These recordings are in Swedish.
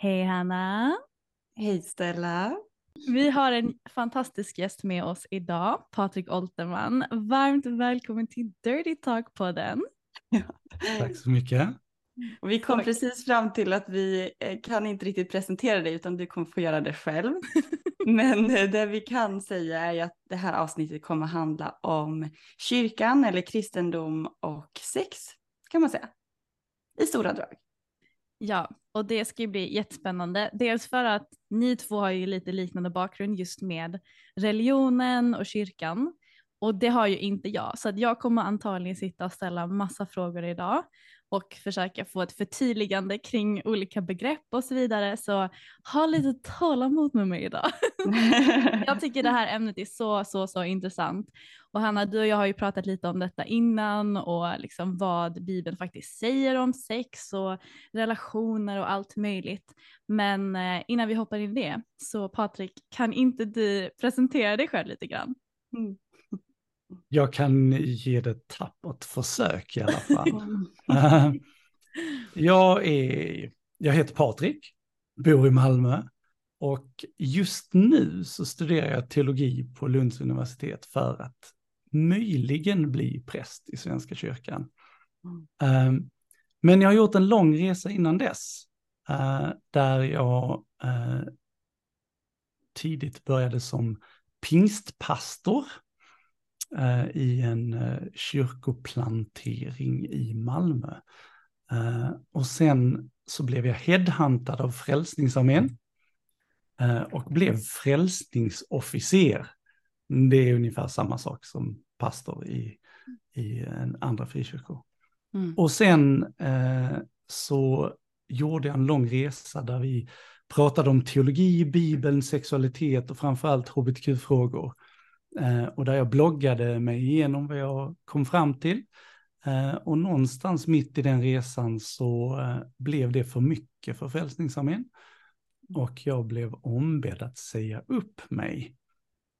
Hej Hanna! Hej Stella! Vi har en fantastisk gäst med oss idag, Patrik Olterman. Varmt välkommen till Dirty Talk-podden. Tack så mycket. Och vi kom precis fram till att vi eh, kan inte riktigt presentera dig utan du kommer få göra det själv. Men eh, det vi kan säga är att det här avsnittet kommer handla om kyrkan eller kristendom och sex kan man säga. I stora drag. Ja, och det ska ju bli jättespännande. Dels för att ni två har ju lite liknande bakgrund just med religionen och kyrkan. Och det har ju inte jag, så att jag kommer antagligen sitta och ställa massa frågor idag och försöka få ett förtydligande kring olika begrepp och så vidare. Så ha lite tålamod med mig idag. jag tycker det här ämnet är så, så, så intressant. Och Hanna, du och jag har ju pratat lite om detta innan och liksom vad Bibeln faktiskt säger om sex och relationer och allt möjligt. Men eh, innan vi hoppar in i det, så Patrik, kan inte du presentera dig själv lite grann? Mm. Jag kan ge det ett tappert försök i alla fall. uh, jag, är, jag heter Patrik, bor i Malmö och just nu så studerar jag teologi på Lunds universitet för att möjligen bli präst i Svenska kyrkan. Uh, men jag har gjort en lång resa innan dess, uh, där jag tidigt började som pingstpastor eh, i en eh, kyrkoplantering i Malmö. Eh, och sen så blev jag headhuntad av Frälsningsarmén eh, och blev frälsningsofficer. Det är ungefär samma sak som pastor i, i en andra frikyrkor. Mm. Och sen eh, så gjorde jag en lång resa där vi pratade om teologi, Bibeln, sexualitet och framförallt hbtq-frågor. Eh, och där jag bloggade mig igenom vad jag kom fram till. Eh, och någonstans mitt i den resan så eh, blev det för mycket för Frälsningsarmén. Och jag blev ombedd att säga upp mig.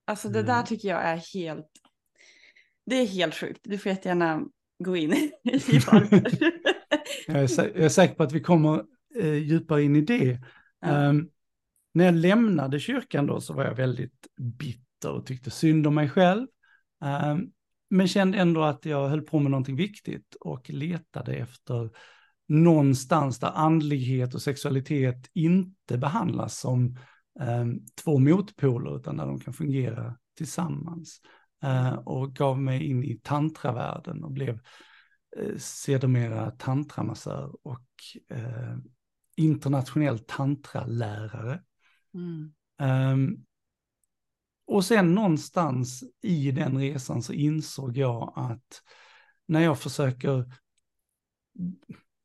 Alltså det där tycker jag är helt, det är helt sjukt. Du får jättegärna gå in i varför. jag, är jag är säker på att vi kommer eh, djupare in i det. Ja. Um, när jag lämnade kyrkan då så var jag väldigt bitter bitter och tyckte synd om mig själv. Um, men kände ändå att jag höll på med någonting viktigt och letade efter någonstans där andlighet och sexualitet inte behandlas som um, två motpoler utan där de kan fungera tillsammans. Uh, och gav mig in i tantravärlden och blev sedermera tantramassör och internationell tantralärare. Mm. Um, och sen någonstans i den resan så insåg jag att när jag försöker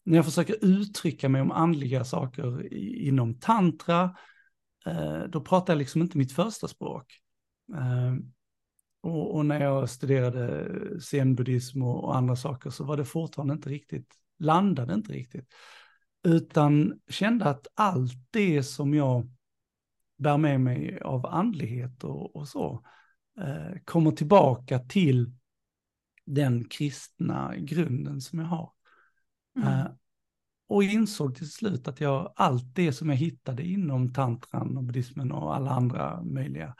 när jag försöker uttrycka mig om andliga saker inom tantra, eh, då pratar jag liksom inte mitt första språk. Eh, och, och, när jag studerade zenbuddism och, och, andra saker så var det fortfarande inte riktigt, landade inte riktigt. Utan kände att allt det som jag bär med mig av andlighet och, och så, eh, kommer tillbaka till den kristna grunden som jag har. Mm. Eh, och insåg till slut att jag, allt det som jag hittade inom tantran och buddhismen och alla andra möjliga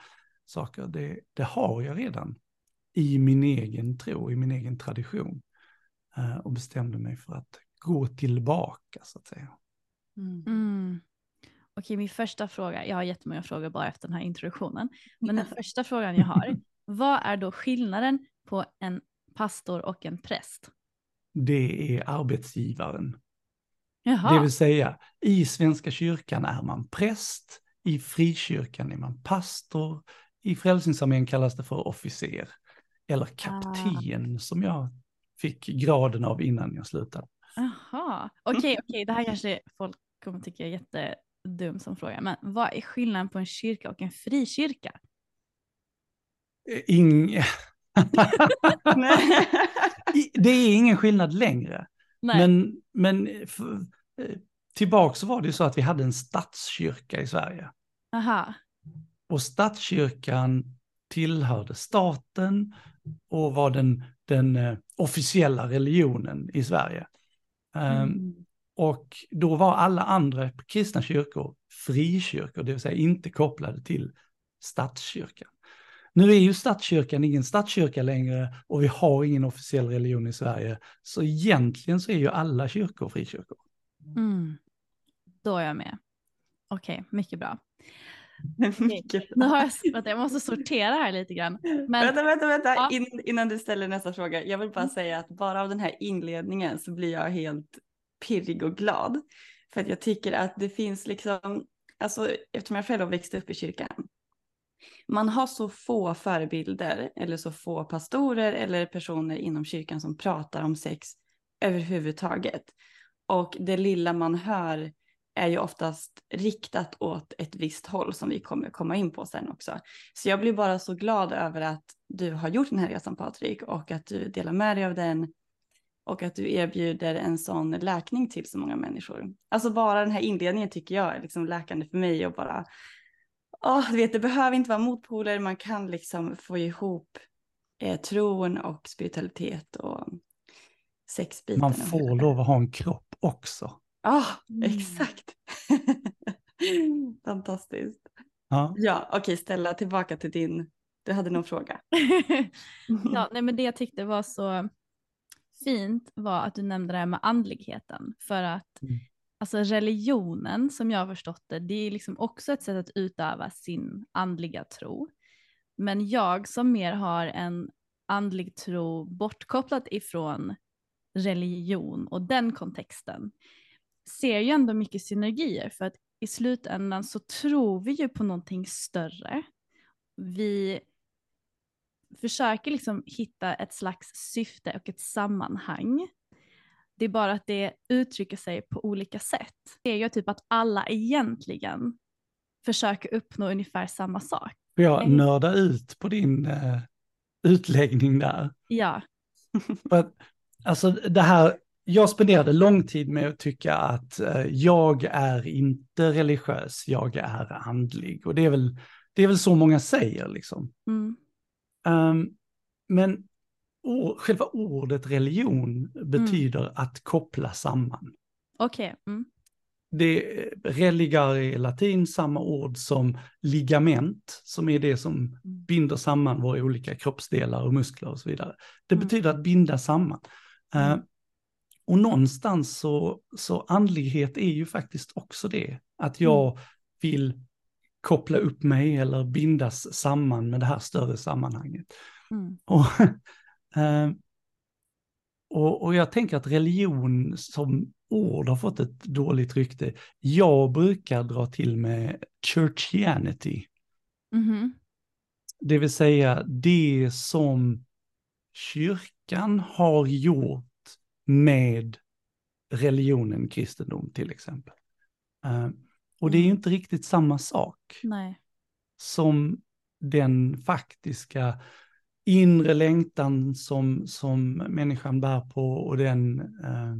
saker, det, det har jag redan i min egen tro, i min egen tradition. Eh, och bestämde mig för att gå tillbaka så att säga. Mm. Okej, min första fråga, jag har jättemånga frågor bara efter den här introduktionen, men den första frågan jag har, vad är då skillnaden på en pastor och en präst? Det är arbetsgivaren. Jaha. Det vill säga, i Svenska kyrkan är man präst, i frikyrkan är man pastor, i Frälsningsarmén kallas det för officer, eller kapten ah. som jag fick graden av innan jag slutade. Jaha, okej, okay, okay. det här kanske folk kommer tycka är jättedum som fråga, men vad är skillnaden på en kyrka och en frikyrka? Eh, ing... det är ingen skillnad längre. Nej. Men, men eh, tillbaka så var det ju så att vi hade en statskyrka i Sverige. Aha. Och statskyrkan tillhörde staten och var den, den uh, officiella religionen i Sverige. Ehm, mm. Och då var alla andra kristna kyrkor frikyrkor, det vill säga inte kopplade till statskyrkan. Nu är ju statskyrkan ingen statskyrka längre och vi har ingen officiell religion i Sverige. Så egentligen så är ju alla kyrkor frikyrkor. Mm. Då är jag med. Okej, okay, mycket bra. mycket Nu har jag, jag måste sortera här lite grann. Men, vänta, vänta, vänta. Ja. In, innan du ställer nästa fråga. Jag vill bara mm. säga att bara av den här inledningen så blir jag helt pirrig och glad. För att jag tycker att det finns liksom, alltså eftersom jag själv växte upp i kyrkan man har så få förebilder eller så få pastorer eller personer inom kyrkan som pratar om sex överhuvudtaget. Och det lilla man hör är ju oftast riktat åt ett visst håll som vi kommer komma in på sen också. Så jag blir bara så glad över att du har gjort den här resan Patrik och att du delar med dig av den och att du erbjuder en sån läkning till så många människor. Alltså bara den här inledningen tycker jag är liksom läkande för mig och bara oh, du vet, det behöver inte vara motpoler, man kan liksom få ihop eh, tron och spiritualitet och sexbiten. Man får lov att ha en kropp också. Ja, oh, exakt. Fantastiskt. Ja, ja okej, okay, Stella, tillbaka till din, du hade någon fråga. ja, nej, men det jag tyckte var så fint var att du nämnde det här med andligheten. För att mm alltså religionen som jag har förstått det, det är liksom också ett sätt att utöva sin andliga tro. Men jag som mer har en andlig tro bortkopplat ifrån religion och den kontexten ser ju ändå mycket synergier för att i slutändan så tror vi ju på någonting större. Vi försöker liksom hitta ett slags syfte och ett sammanhang det är bara att det uttrycker sig på olika sätt. Det är ju typ att alla egentligen försöker uppnå ungefär samma sak. Får jag nörda ut på din uh, utläggning där? Ja. För alltså det här, jag spenderade lång tid med att tycka att uh, jag är inte religiös, jag är andlig. Och det är väl, det är väl så många säger liksom. Mm. Um, men or, själva ordet religion betyder mm. att koppla samman. Okej. Okay. Mm. Det religar i latin samma ord som ligament, som är det som mm. binder samman våra olika kroppsdelar och muskler och så vidare. Det mm. betyder att binda samman. Uh, och någonstans så, så andlighet är ju faktiskt också det, att jag mm. vill koppla upp mig eller bindas samman med det här större sammanhanget. Mm. Och Eh, och, och, jag tänker att religion som ord har fått ett dåligt rykte. Jag brukar dra till med churchianity. Mm. Det vill säga det som kyrkan har gjort med religionen kristendom till exempel. Och det är ju Mm. inte riktigt samma sak Nej. som den faktiska inre längtan som, som människan bär på och den eh,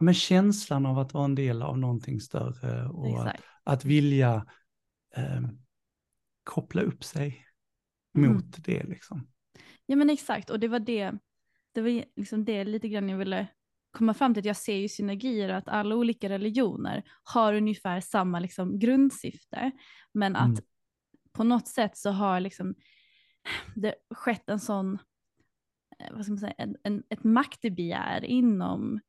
men känslan av att vara en del av någonting större och att, Exakt. att vilja eh, koppla upp sig Mm. mot det liksom. Ja men exakt och det var det, det var liksom det lite grann jag ville komma fram till. att Jag ser ju synergier att alla olika religioner har ungefär samma liksom grundsyfte. Men att Mm. på något sätt så har liksom det skett en sån, eh, vad ska man säga, en, en, ett maktbegär inom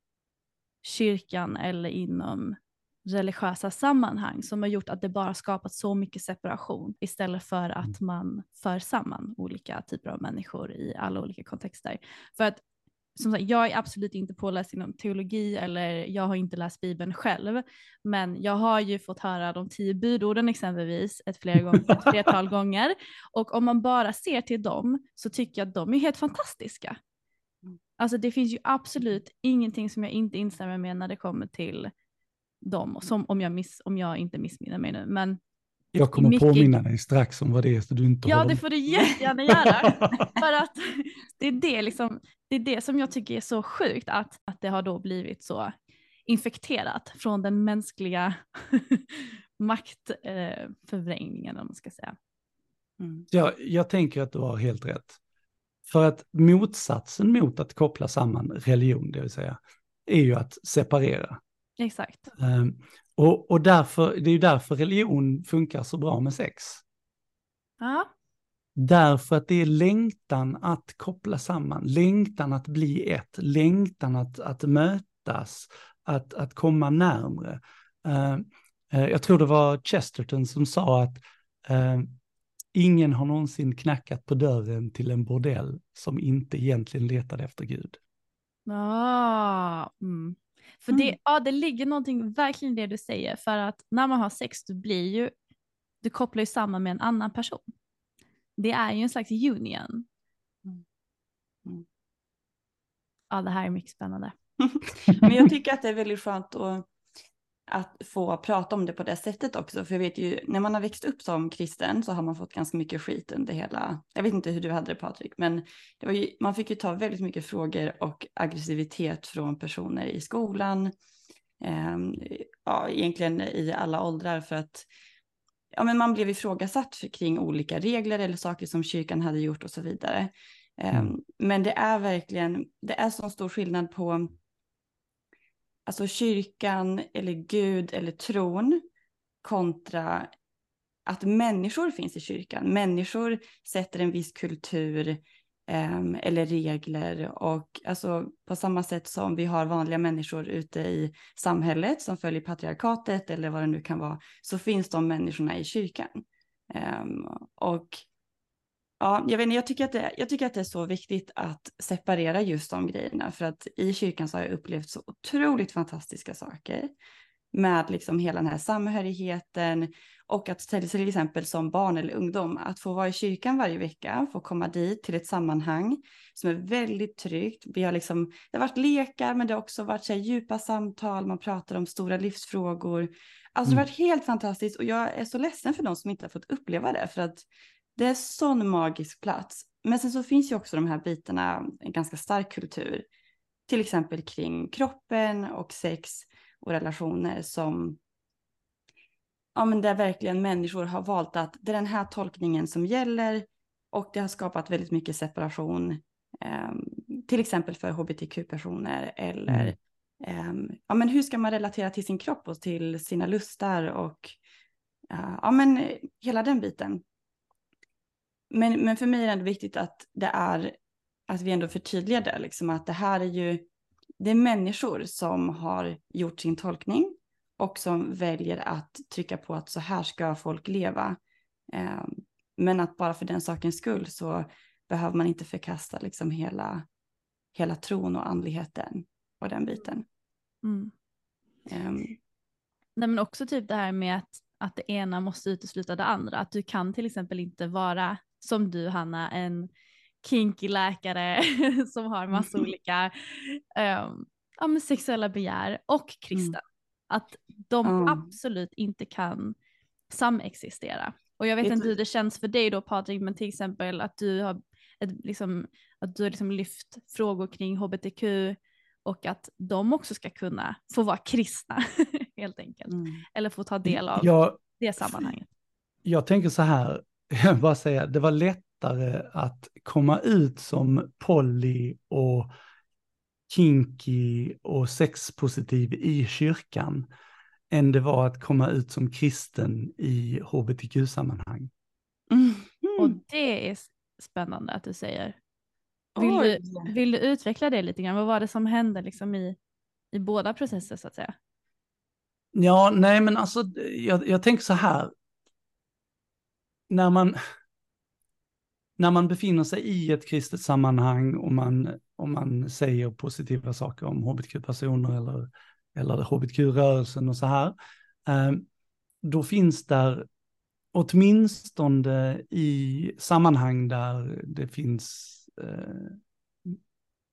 kyrkan eller inom religiösa sammanhang som har gjort att det bara skapat så mycket separation istället för att man för samman olika typer av människor i alla olika kontexter. För att som sagt, jag är absolut inte påläst inom teologi eller jag har inte läst Bibeln själv, men jag har ju fått höra de tio budorden exempelvis ett, flera gånger, ett flertal gånger. Och om man bara ser till dem så tycker jag att de är helt fantastiska. Alltså det finns ju absolut ingenting som jag inte instämmer med när det kommer till dem, som om jag, miss, om jag inte missminner mig nu. Men Jag kommer Mycket- påminna dig strax om vad det är så du inte ja, håller det får du jättegärna göra. För att det är det, liksom, det är det som jag tycker är så sjukt, att, att det har då blivit så infekterat från den mänskliga maktförvrängningen, om man ska säga. Mm. Jag, jag tänker att du har helt rätt. För att motsatsen mot att koppla samman religion, det vill säga, är ju att separera. Exakt. Ehm, och, och därför, det är ju därför religion funkar så bra med sex. Ja, Därför att det är längtan att koppla samman, längtan att bli ett, längtan att, att mötas, att, att komma närmre. Eh, eh, jag tror det var Chesterton som sa att eh, ingen har någonsin knackat på dörren till en bordell som inte egentligen letade efter Gud. Ja, mm. För det, Mm. ja, det ligger någonting verkligen i det du säger. För att när man har sex, du blir ju, du kopplar ju samman med en annan person. Det är ju en slags union. Mm. Mm. Ja, det här är mycket spännande. Men jag tycker att det är väldigt skönt att, att få prata om det på det sättet också. För jag vet ju, när man har växt upp som kristen så har man fått ganska mycket skit under hela, jag vet inte hur du hade det Patrik, men det ju, man fick ju ta väldigt mycket frågor och aggressivitet från personer i skolan. Ehm, ja, egentligen i alla åldrar för att ja, men man blev ifrågasatt för, kring olika regler eller saker som kyrkan hade gjort och så vidare. Ehm, Mm. Men det är verkligen, det är så stor skillnad på alltså kyrkan eller Gud eller tron kontra att människor finns i kyrkan. Människor sätter en viss kultur Ehm, eller regler och alltså på samma sätt som vi har vanliga människor ute i samhället som följer patriarkatet eller vad det nu kan vara så finns de människorna i kyrkan. Ehm, och ja, jag, vet, inte, jag, tycker att det, jag tycker att det är så viktigt att separera just de grejerna för att i kyrkan så har jag upplevt så otroligt fantastiska saker med liksom hela den här samhörigheten och att till, exempel som barn eller ungdom att få vara i kyrkan varje vecka, få komma dit till ett sammanhang som är väldigt tryggt. Vi har liksom, det har varit lekar men det har också varit så djupa samtal, man pratar om stora livsfrågor. Alltså det har Mm. varit helt fantastiskt och jag är så ledsen för de som inte har fått uppleva det för att det är sån magisk plats. Men sen så finns ju också de här bitarna, en ganska stark kultur, till exempel kring kroppen och sex och relationer som ja men där verkligen människor har valt att det är den här tolkningen som gäller och det har skapat väldigt mycket separation eh, till exempel för hbtq-personer eller eh, ja men hur ska man relatera till sin kropp och till sina lustar och eh, ja men hela den biten. Men, men för mig är det ändå viktigt att det är att vi ändå förtydligar det liksom att det här är ju det är människor som har gjort sin tolkning och som väljer att trycka på att så här ska folk leva. Eh, men att bara för den sakens skull så behöver man inte förkasta liksom hela, hela tron och andligheten och den biten. Mm. Eh, Nej, men också typ det här med att, att det ena måste utesluta det andra. Att du kan till exempel inte vara som du Hanna, en kinky läkare som har massa olika um, ja, sexuella begär och kristen. Mm. Att de Ja. absolut inte kan samexistera. Och jag vet Vet inte hur det känns för dig då Patrik, men till exempel att du har, ett, liksom, att du har liksom lyft frågor kring hbtq och att de också ska kunna få vara kristna helt enkelt. Mm. Eller få ta del av Jag, det sammanhanget. jag tänker så här, jag bara säga, det var lättare att komma ut som poly och kinky och sexpositiv i kyrkan än det var att komma ut som kristen i hbtq-sammanhang. Mm. Och det är spännande att du säger. Vill du, vill du utveckla det lite grann? Vad var det som hände liksom i, i båda processer så att säga? Ja, nej men alltså, jag, jag tänker så här. När man, när man befinner sig i ett kristet sammanhang och man, och man säger positiva saker om hbtq-personer eller, eller hbtq-rörelsen och så här, eh, då finns där åtminstone i sammanhang där det finns eh,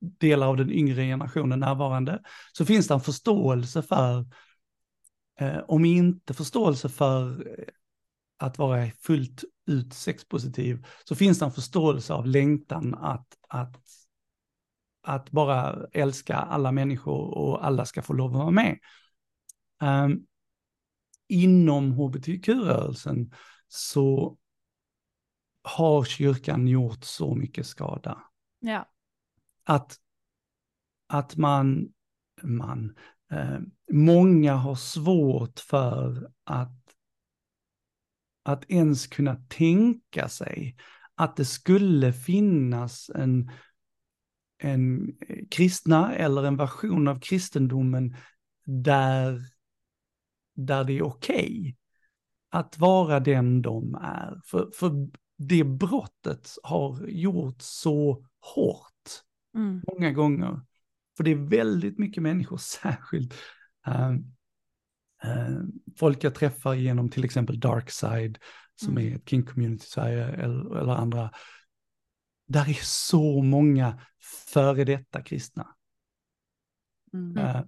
delar av den yngre generationen närvarande, så finns det en förståelse för Eh, om inte förståelse för eh, att vara fullt ut sexpositiv, så finns det en förståelse av längtan att, att, att bara älska alla människor och alla ska få lov att vara med. Um, inom hbtq-rörelsen så har kyrkan gjort så mycket skada Ja. att, att man, man eh, många har svårt för att, att ens kunna tänka sig att det skulle finnas en, en kristna eller en version av kristendomen där, där det är okej att vara den de är. För, för det brottet har gjort så hårt Mm. många gånger. För det är väldigt mycket människor, särskilt eh, eh, folk jag träffar genom till exempel Darkside, som Mm. är ett King Community i Sverige, eller, eller andra. Där är så många före detta kristna. Mm. Eh,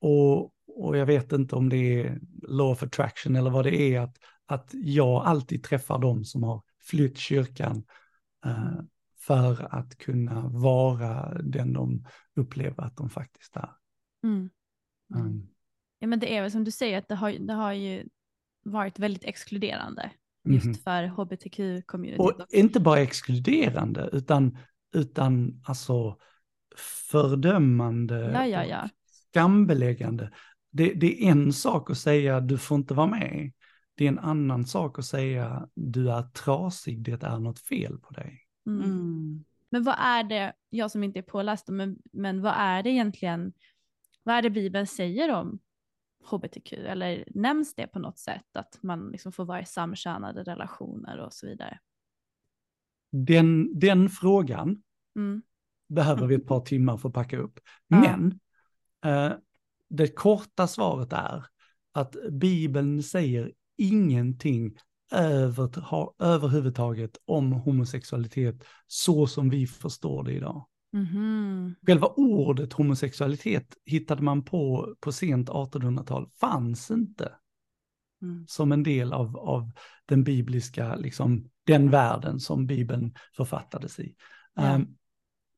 och, och jag vet inte om det är law of attraction eller vad det är, att, att jag alltid träffar dem som har flytt kyrkan eh, för att kunna vara den de upplever att de faktiskt är. Mm. Mm. Ja men det är väl som du säger att det har, det har ju varit väldigt exkluderande just Mhm. för hbtq-communityt. Och inte bara exkluderande, utan, utan alltså fördömande Ja, ja, och ja. skambeläggande. Det, det är en sak att säga du får inte vara med. Det är en annan sak att säga du är trasig, det är något fel på dig. Mm. Mm. Men vad är det, jag som inte är påläst, men, men vad är det egentligen, vad är det Bibeln säger om hbtq? Eller nämns det på något sätt att man liksom får vara i samkönade relationer och så vidare? Den, den frågan Mm. behöver vi ett par timmar för att packa upp. Ja. Men eh, det korta svaret är att Bibeln säger ingenting över, överhuvudtaget om homosexualitet så som vi förstår det idag. Mhm. Själva ordet homosexualitet hittade man på på sent 1800-tal, fanns inte Mm. som en del av, av den bibliska, liksom den världen som Bibeln författades i. Ja. Ehm,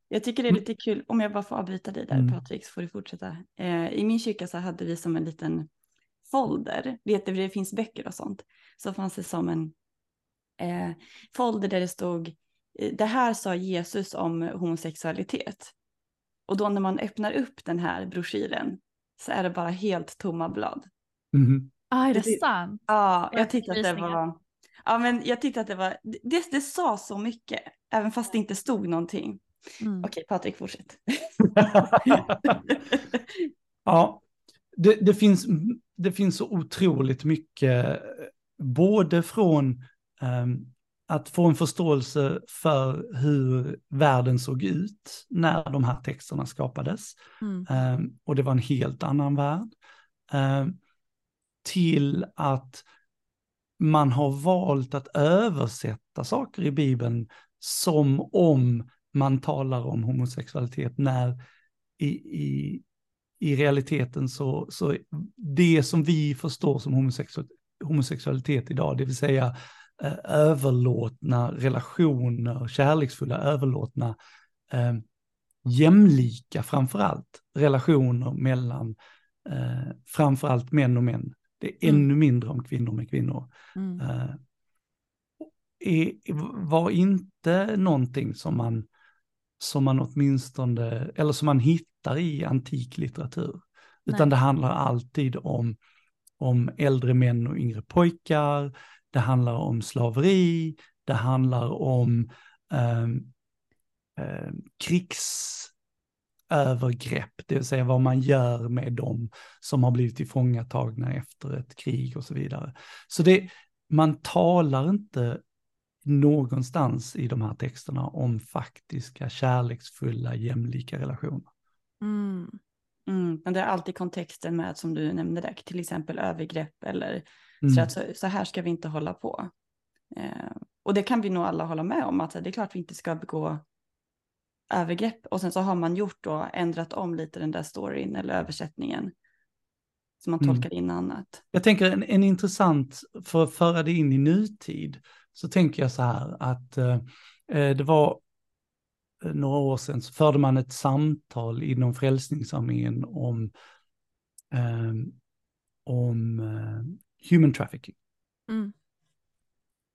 Jag tycker det är lite kul, om jag bara får avbryta dig där Mm. Patrik så får du fortsätta. Eh, I min kyrka så hade vi som en liten folder, vet du, det finns böcker och sånt, så fanns det som en eh, folder där det stod det här sa Jesus om homosexualitet. Och då när man öppnar upp den här broschyren så är det bara helt tomma blad. mhm. Ah, är det Det- sant? Ja, jag tyckte att det var... Ja, men jag tyckte att det var... Det, det sa så mycket, även fast det inte stod någonting. Mm. Okej, Patrik, fortsätt. ja, det, det, finns, det finns så otroligt mycket, både från ehm, att få en förståelse för hur världen såg ut när de här texterna skapades, Mm. ehm, och det var en helt annan värld, ehm, till att man har valt att översätta saker i Bibeln som om man talar om homosexualitet när i, i, i realiteten så, så det som vi förstår som homosexual, homosexualitet idag, det vill säga eh, överlåtna relationer, kärleksfulla överlåtna, eh, jämlika framförallt relationer mellan eh, framförallt män och män. Det är mm. ännu mindre om kvinnor med kvinnor. Mm. Eh, är, var inte någonting som man, som man åtminstone, eller som man hittar i antik litteratur. Nej. Utan det handlar alltid om, om äldre män och yngre pojkar, det handlar om slaveri, det handlar om eh, eh, krigsövergrepp, det vill säga vad man gör med dem som har blivit tillfångatagna efter ett krig och så vidare. Så det, man talar inte någonstans i de här texterna om faktiska, kärleksfulla, jämlika relationer. Mm. Mm, men det är alltid kontexten med, som du nämnde där, till exempel övergrepp eller mm. så, att så, så, här ska vi inte hålla på. Eh, och det kan vi nog alla hålla med om, att det är klart vi inte ska begå övergrepp. Och sen så har man gjort då, ändrat om lite den där storyn eller översättningen. Så man mm. tolkar in annat. Jag tänker en, en intressant, för att föra det in i nutid, så tänker jag så här att eh, eh, det var eh, några år sedan så förde man ett samtal inom Frälsningsarmén om, eh, om eh, human trafficking. Mm.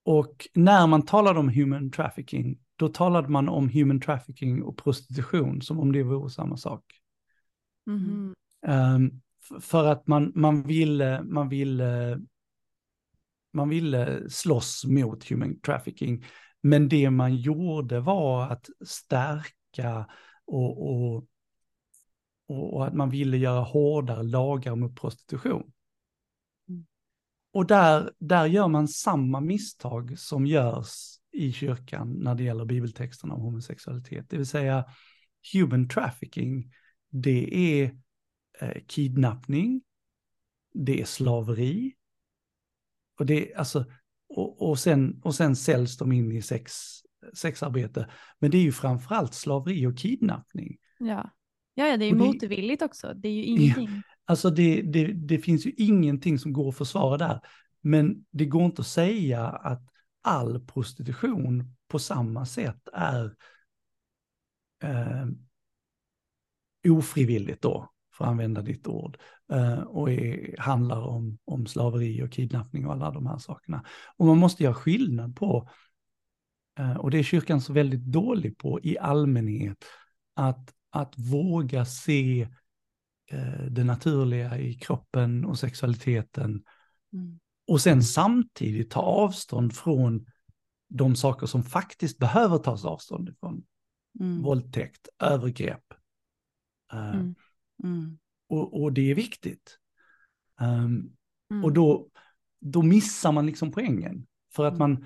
Och när man talade om human trafficking, då talade man om human trafficking och prostitution som om det vore samma sak. Mm. Um, för att man, man ville, man ville man ville slåss mot human trafficking. Men det man gjorde var att stärka och, och, och att man ville göra hårdare lagar mot prostitution. Och där, där gör man samma misstag som görs i kyrkan när det gäller bibeltexterna om homosexualitet. Det vill säga human trafficking, det är eh, kidnappning, det är slaveri, och, det, alltså, och, och, sen, och sen säljs de in i sex, sexarbete. Men det är ju framförallt slaveri och kidnappning. Ja, ja, ja det är ju motvilligt också. Det är ju ingenting. Ja, alltså det, det, det finns ju ingenting som går att försvara där. Men det går inte att säga att all prostitution på samma sätt är eh, ofrivilligt då för att använda ditt ord, eh, och är, handlar om, om slaveri och kidnappning och alla de här sakerna. Och man måste göra skillnad på, eh, och det är kyrkan så väldigt dålig på i allmänhet, att, att våga se det naturliga i kroppen och sexualiteten, mm. och sen samtidigt ta avstånd från de saker som faktiskt behöver tas avstånd ifrån. Mm. Våldtäkt, övergrepp. Mm. Mm. Och, och, det är viktigt. Um. Och då, då missar man liksom poängen. För att mm. man,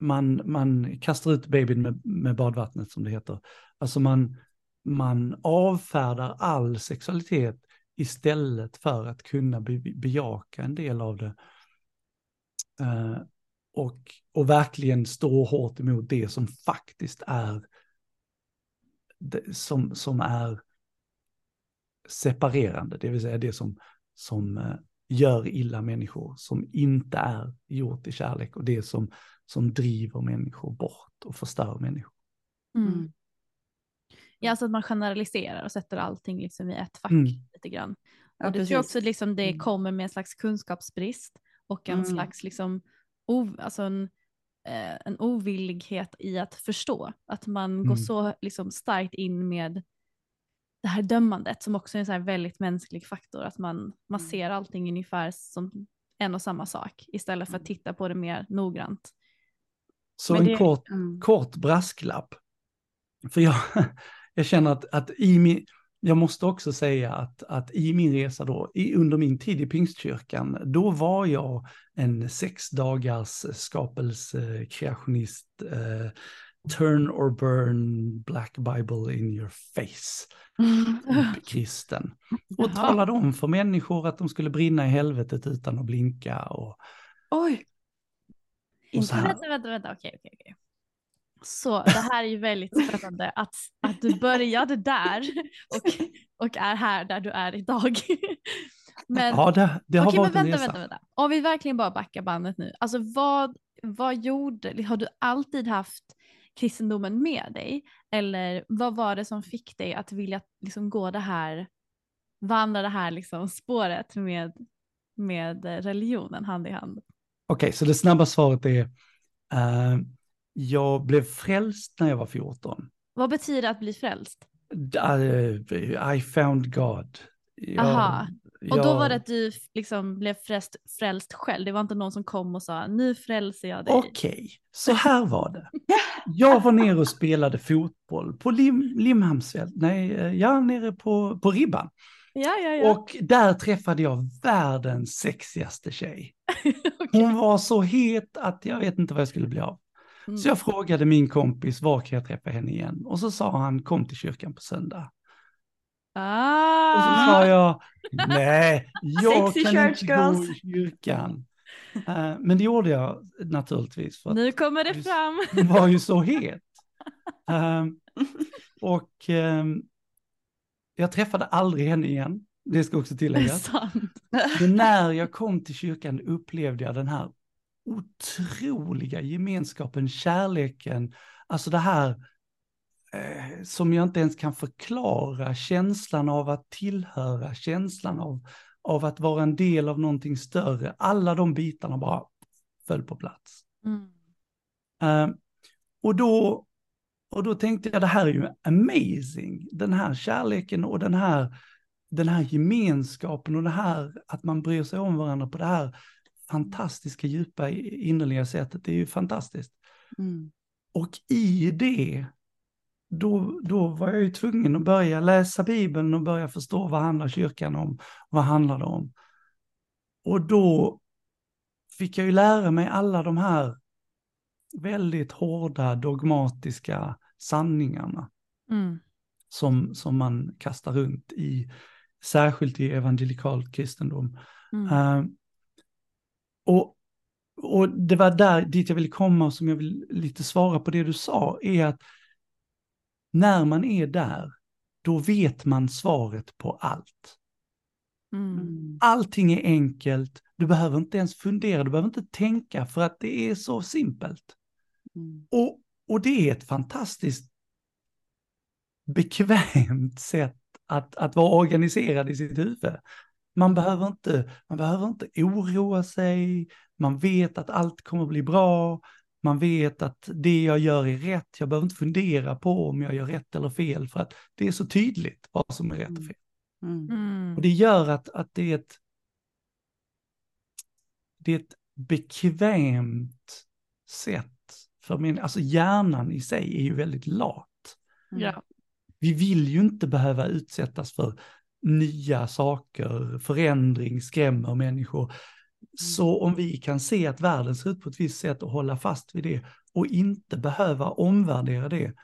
man, man kastar ut babyn med, med badvattnet som det heter. Alltså man, man avfärdar all sexualitet istället för att kunna be, bejaka en del av det. Uh, och, och verkligen stå hårt emot det som faktiskt är det, som, som är separerande, det vill säga det som, som eh, gör illa människor, som inte är gjort i kärlek och det som, som driver människor bort och förstör människor. Mm. Ja, alltså att man generaliserar och sätter allting liksom i ett fack mm. lite grann. Och ja, det tror jag också liksom det mm. kommer med en slags kunskapsbrist och en mm. slags liksom, ov, alltså en, eh, en ovillighet i att förstå. Att man går mm. så liksom starkt in med det här dömandet som också är en så väldigt mänsklig faktor, att man, man mm. ser allting ungefär som en och samma sak istället för att mm. titta på det mer noggrant. Så Men en det, kort, kort brasklapp. För jag, jag känner att, att i min, jag måste också säga att, att i min resa då, i, under min tid i Pingstkyrkan, då var jag en sex dagars skapelsekreationist, eh, turn or burn black bible in your face. Mm. kristen. Och talade om för människor att de skulle brinna i helvetet utan att blinka. Och, Oj! Och så här. Vänta, vänta, vänta, okej, okej, okej. Så det här är ju väldigt spännande att, att du började där och, och är här där du är idag. Men, ja, det, det har okej, varit men vänta, en resa. vänta, vänta. Om vi verkligen bara backar bandet nu. Alltså vad, vad gjorde, har du alltid haft kristendomen med dig? Eller vad var det som fick dig att vilja liksom gå det här, vandra det här liksom spåret med, med religionen hand i hand? Okej, så det snabba svaret är, eh, jag blev frälst när jag var 14. Vad betyder att bli frälst? Uh, I found God. Jag, Aha. Och då jag- var det att du liksom blev frälst, frälst själv. Det var inte någon som kom och sa nu frälser jag dig. Okej, så här var det. Jag var nere och spelade fotboll på Lim, Limhamnsfält, nej, eh, ja, nere på, på Ribban. Ja, ja, ja. Och där träffade jag världens sexigaste tjej. Okej. Hon var så het att jag vet inte vad jag skulle bli av. Mm. Så jag frågade min kompis var kan jag träffa henne igen? Och så sa han kom till kyrkan på söndag. Ah. Och så sa jag nej, jag Sexy kan inte gå girls. i kyrkan. Eh, men det gjorde jag naturligtvis för Nu kommer det fram. hon var ju så het. Ehm, och ehm, jag träffade aldrig henne igen, det ska också tilläggas. Men när jag kom till kyrkan upplevde jag den här otroliga gemenskapen, kärleken, alltså det här eh, som jag inte ens kan förklara, känslan av att tillhöra, känslan av, av att vara en del av någonting större. Alla de bitarna bara föll på plats. Mm. Eh, och, då, och då tänkte jag, det här är ju amazing, den här kärleken och den här, den här gemenskapen och det här att man bryr sig om varandra på det här fantastiska, djupa, innerliga sättet, det är ju fantastiskt. Mm. Och i det, då, då var jag ju tvungen att börja läsa Bibeln och börja förstå vad handlar kyrkan om, vad handlar det om. Och då fick jag ju lära mig alla de här väldigt hårda dogmatiska sanningarna Mm. som, som man kastar runt i, särskilt i evangelikal kristendom. Mm. Eh, och, och det var där dit jag ville komma och som jag vill lite svara på det du sa, är att när man är där, då vet man svaret på allt. Mm. Allting är enkelt, du behöver inte ens fundera, du behöver inte tänka för att det är så simpelt. Mm. Och, och det är ett fantastiskt bekvämt sätt att, att vara organiserad i sitt huvud. Man behöver, inte, man behöver inte oroa sig, man vet att allt kommer bli bra, man vet att det jag gör är rätt, jag behöver inte fundera på om jag gör rätt eller fel, för att det är så tydligt vad som är rätt och fel. Mm. Mm. Och det gör att, att det är ett det är ett bekvämt sätt för min, alltså hjärnan i sig är ju väldigt lat. Ja. Vi vill ju inte behöva utsättas för nya saker, förändring skrämmer människor. Så om vi kan se att världen ser ut på ett visst sätt och hålla fast vid det och inte behöva omvärdera det,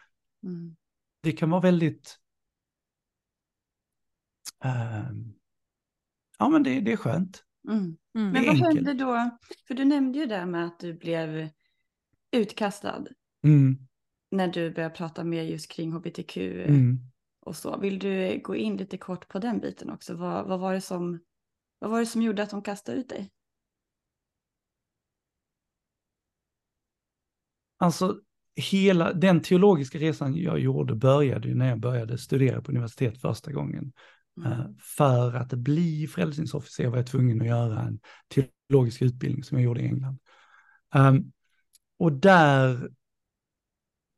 Mm. det kan vara väldigt... ehm, ja men det, det är skönt. Mm. Mm. Men Det är vad enkelt. hände då? För du nämnde ju där med att du blev utkastad Mm, när du började prata mer just kring hbtq mm. Och så. Vill du gå in lite kort på den biten också? Vad, vad, var, det som, vad var det som gjorde att de kastade ut dig? Alltså hela den teologiska resan jag gjorde började ju när jag började studera på universitet första gången. Mm. Eh, För att bli frälsningsofficer var jag tvungen att göra en teologisk utbildning som jag gjorde i England. Ehm, och där,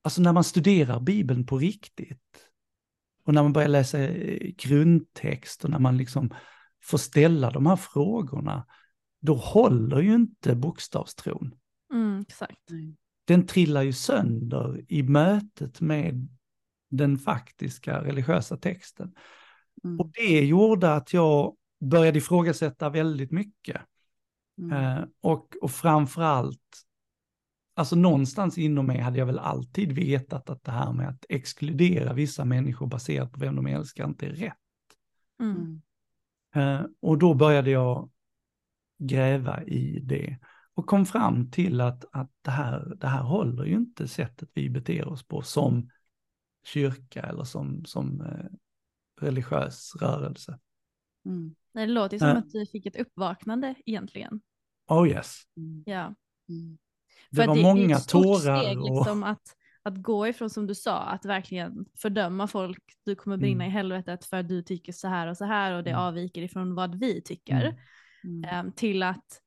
alltså när man studerar Bibeln på riktigt och när man börjar läsa eh, grundtext och när man liksom får ställa de här frågorna, då håller ju inte bokstavstron. Mm, exakt. Den trillar ju sönder i mötet med den faktiska religiösa texten. Mm. Och det gjorde att jag började ifrågasätta väldigt mycket. Mm. Eh, och, och framförallt, alltså någonstans inom mig hade jag väl alltid vetat att det här med att exkludera vissa människor baserat på vem de älskar inte är rätt. Mm. Mm. Eh, och då började jag gräva i det. och kom fram till att, att det, här, det här håller ju inte sättet vi beter oss på som kyrka eller som, som eh, religiös rörelse. Mm. Det låter som Äh. att du fick ett uppvaknande egentligen. Oh yes. Ja. Det För var att många är ett stort tårar steg, och- liksom, att, att gå ifrån som du sa, att verkligen fördöma folk, du kommer brinna Mm. i helvetet för att du tycker så här och så här och det Mm. avviker ifrån vad vi tycker. Mm. em, till att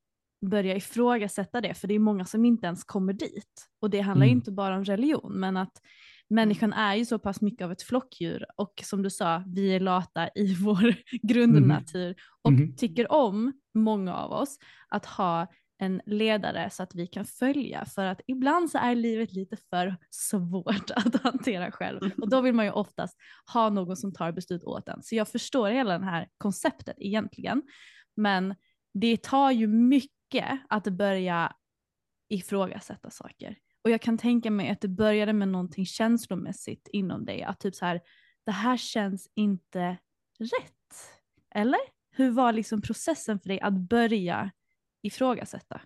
börja ifrågasätta det, för det är många som inte ens kommer dit. Och det handlar Mm. inte bara om religion, men att människan är ju så pass mycket av ett flockdjur och som du sa, vi är lata i vår grundnatur och Mhm. tycker om, många av oss, att ha en ledare så att vi kan följa för att ibland så är livet lite för svårt att hantera själv och då vill man ju oftast ha någon som tar beslut åt en. Så jag förstår hela det här konceptet egentligen. Men det tar ju mycket att börja ifrågasätta saker. Och jag kan tänka mig att det började med någonting känslomässigt inom dig. Att typ så här, det här känns inte rätt. Eller? Hur var liksom processen för dig att börja ifrågasätta?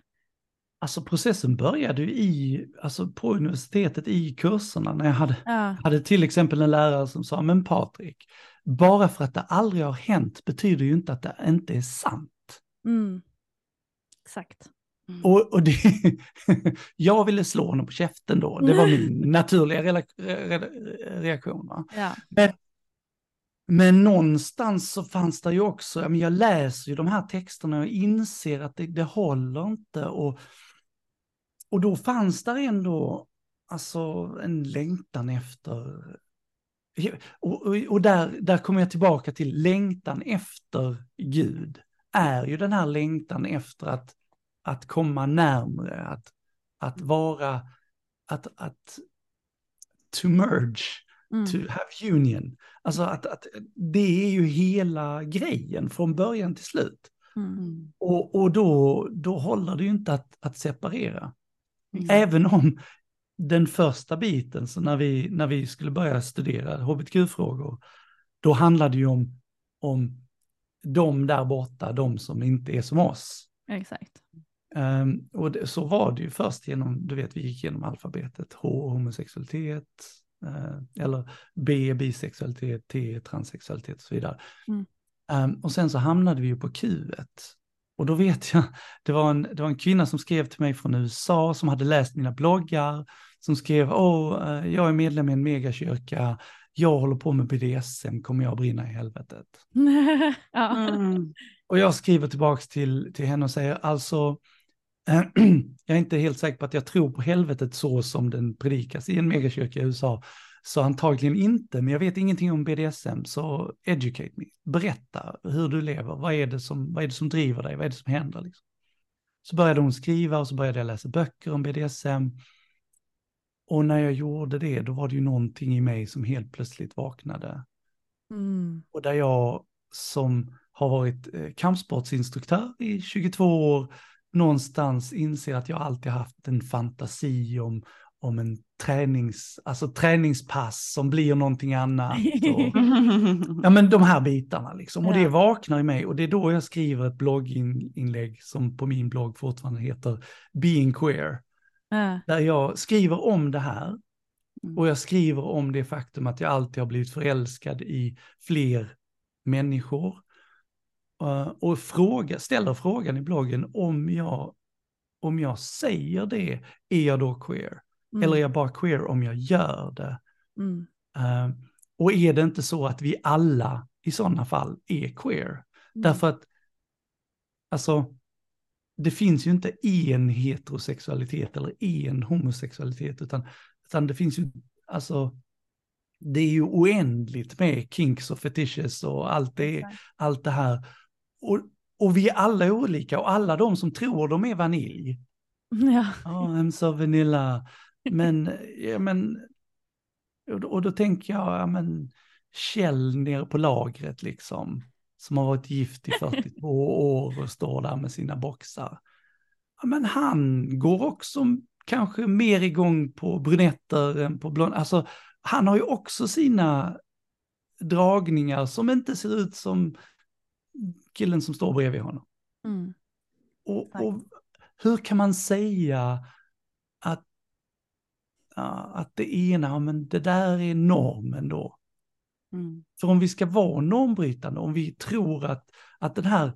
Alltså processen började ju i, alltså på universitetet i kurserna när jag hade, Ja. hade till exempel en lärare som sa, men Patrik, bara för att det aldrig har hänt betyder ju inte att det inte är sant. Mm. Exakt. Och, och det, jag ville slå honom på käften då, det var min naturliga rela- re- reaktion. Ja. Men, men någonstans så fanns det ju också, jag läser ju de här texterna och inser att det, det håller inte. Och, och då fanns där ändå alltså, en längtan efter... Och, och, och där, där kommer jag tillbaka till längtan efter Gud. Är ju den här längtan efter att, att komma närmre, att, att vara, att, att to merge, Mm. to have union. Alltså att, att det är ju hela grejen från början till slut. Mm. Och, och då, då håller det ju inte att, att separera. Mm. Även om den första biten, så när vi, när vi skulle börja studera hbtq-frågor, då handlade det ju om, om de där borta, de som inte är som oss. Exakt. Ehm, och det, så var det ju först genom, du vet, vi gick igenom alfabetet, H, homosexualitet, eller B, bisexualitet, T, transsexualitet och så vidare. Mm. Ehm, och sen så hamnade vi ju på Q. Och då vet jag, det var, en, det var en kvinna som skrev till mig från USA som hade läst mina bloggar, som skrev, åh, eh, jag är medlem i en megakyrka, jag håller på med BDSM, kommer jag brinna i helvetet? ja. Mm. Och jag skriver tillbaks till, till henne och säger alltså, jag är inte helt säker på att jag tror på helvetet så som den predikas i en megakyrka i USA. Så antagligen inte, men jag vet ingenting om BDSM, så educate me. Berätta hur du lever, vad är det som, vad är det som driver dig, vad är det som händer? Liksom. Så började hon skriva och så började jag läsa böcker om BDSM. Och när jag gjorde det, då var det ju någonting i mig som helt plötsligt vaknade. Mm. Och där jag som har varit eh, kampsportsinstruktör i 22 år, någonstans inser att jag alltid haft en fantasi om, om en tränings, alltså träningspass som blir någonting annat. Och, ja men de här bitarna liksom. Och det vaknar i mig och det är då jag skriver ett blogginlägg som på min blogg fortfarande heter Being Queer. Ja. Där jag skriver om det här. Mm. Och jag skriver om det faktum att jag alltid har blivit förälskad i fler människor. Eh, och fråga, ställer frågan i bloggen om jag, om jag säger det, är jag då queer? Mm. Eller är jag bara queer om jag gör det? Mm. Eh, och är det inte så att vi alla i sådana fall är queer? Mm. Därför att, alltså, det finns ju inte en heterosexualitet eller en homosexualitet, utan, utan det finns ju, alltså, det är ju oändligt med kinks och fetishes och allt det, allt det här. Och, och vi är alla olika och alla de som tror de är vanilj, Ja. Ja, I'm so vanilla. Men, ja, men, och, då- och då tänker jag, ja men, Kjell nere på lagret liksom, som har varit gift i 42 år och står där med sina boxar. Ja, men han går också kanske mer igång på brunetter än på blond. Alltså, han har ju också sina dragningar som inte ser ut som killen som står bredvid honom. Mm. Och, och hur kan man säga att, att det ena, men det där är normen då? Mm. För om vi ska vara normbrytande, om vi tror att, att den här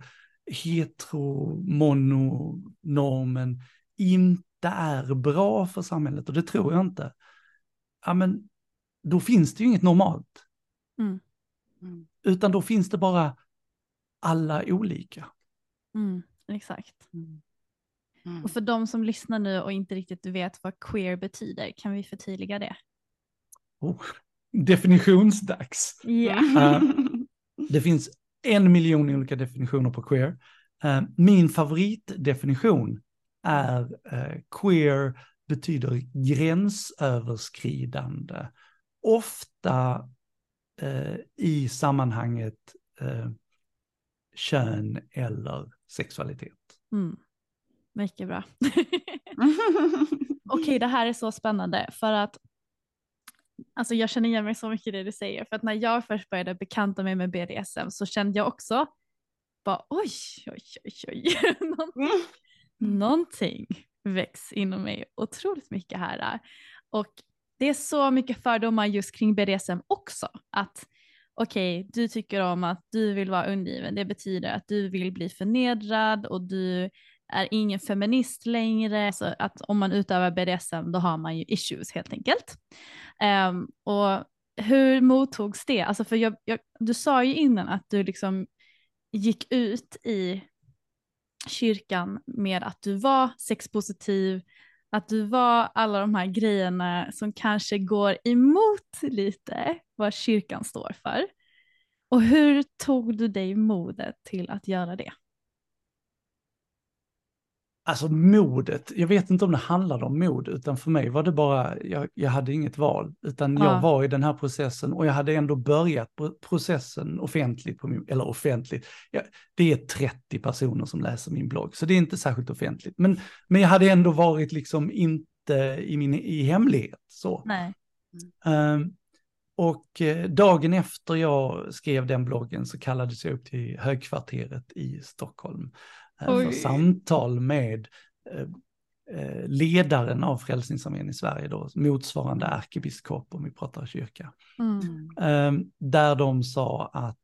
heteromononormen inte är bra för samhället, och det tror jag inte, ja men då finns det ju inget normalt. Mm. Mm. Utan då finns det bara alla olika. Mm, exakt. Mm. Mm. Och för de som lyssnar nu och inte riktigt vet vad queer betyder, kan vi förtydliga det? Oh, definitionsdags. Yeah. uh, det finns en miljon olika definitioner på queer. Uh, min favoritdefinition är uh, queer betyder gränsöverskridande. Ofta i sammanhanget kön eller sexualitet. Mm. Mycket bra. Okej, okay, det här är så spännande för att alltså jag känner igen mig så mycket i det du säger. För att när jag först började bekanta mig med BDSM så kände jag också bara oj, oj, oj, oj. någonting, mm. någonting väcks inom mig otroligt mycket här. Och det är så mycket fördomar just kring BDSM också. Att okej, okay, du tycker om att du vill vara undergiven. Det betyder att du vill bli förnedrad och du är ingen feminist längre. Så att om man utövar BDSM då har man ju issues helt enkelt. Um, och hur mottogs det? Alltså för jag, jag, du sa ju innan att du liksom gick ut i kyrkan med att du var sexpositiv, att du var alla de här grejerna som kanske går emot lite vad kyrkan står för. Och hur tog du dig modet till att göra det? Alltså modet, jag vet inte om det handlade om mod, utan för mig var det bara, jag, jag hade inget val, utan ja. jag var i den här processen och jag hade ändå börjat processen offentligt, på min, eller offentligt, ja, det är 30 personer som läser min blogg, så det är inte särskilt offentligt, men, men jag hade ändå varit liksom inte i, min, i hemlighet. Så. Um, och eh, dagen efter jag skrev den bloggen så kallades jag upp till högkvarteret i Stockholm Eh, för samtal med eh, eh, ledaren av Frälsningsarmén i Sverige, då, motsvarande ärkebiskop om vi pratar kyrka. Mm. Ehm, där de sa att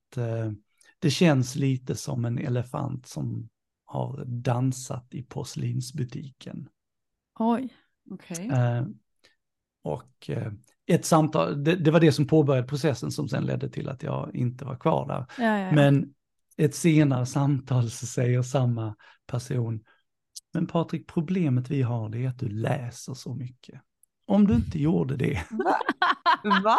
det känns lite som en elefant som har dansat i porslinsbutiken. Oj, okej. Okay. Ehm, och ett samtal, det, det, var det som påbörjade processen som sen ledde till att jag inte var kvar där. Ja, ja, ja. Men ett senare samtal så säger samma person, men Patrik, problemet vi har det är att du läser så mycket. Om du inte gjorde det. Va? Va?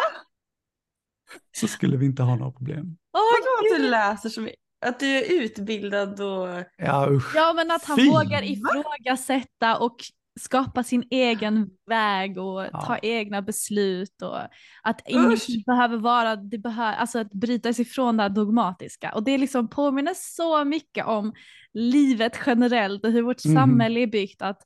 Så skulle vi inte ha några problem. Åh, oh, att du läser så mycket. Att du är utbildad och... Ja, usch. Ja, men att han Fy. vågar ifrågasätta och skapa sin egen väg och ja. ta egna beslut och att inget behöver vara, det behöver, alltså att bryta sig ifrån det dogmatiska och det liksom påminner så mycket om livet generellt och hur vårt mm. samhälle är byggt att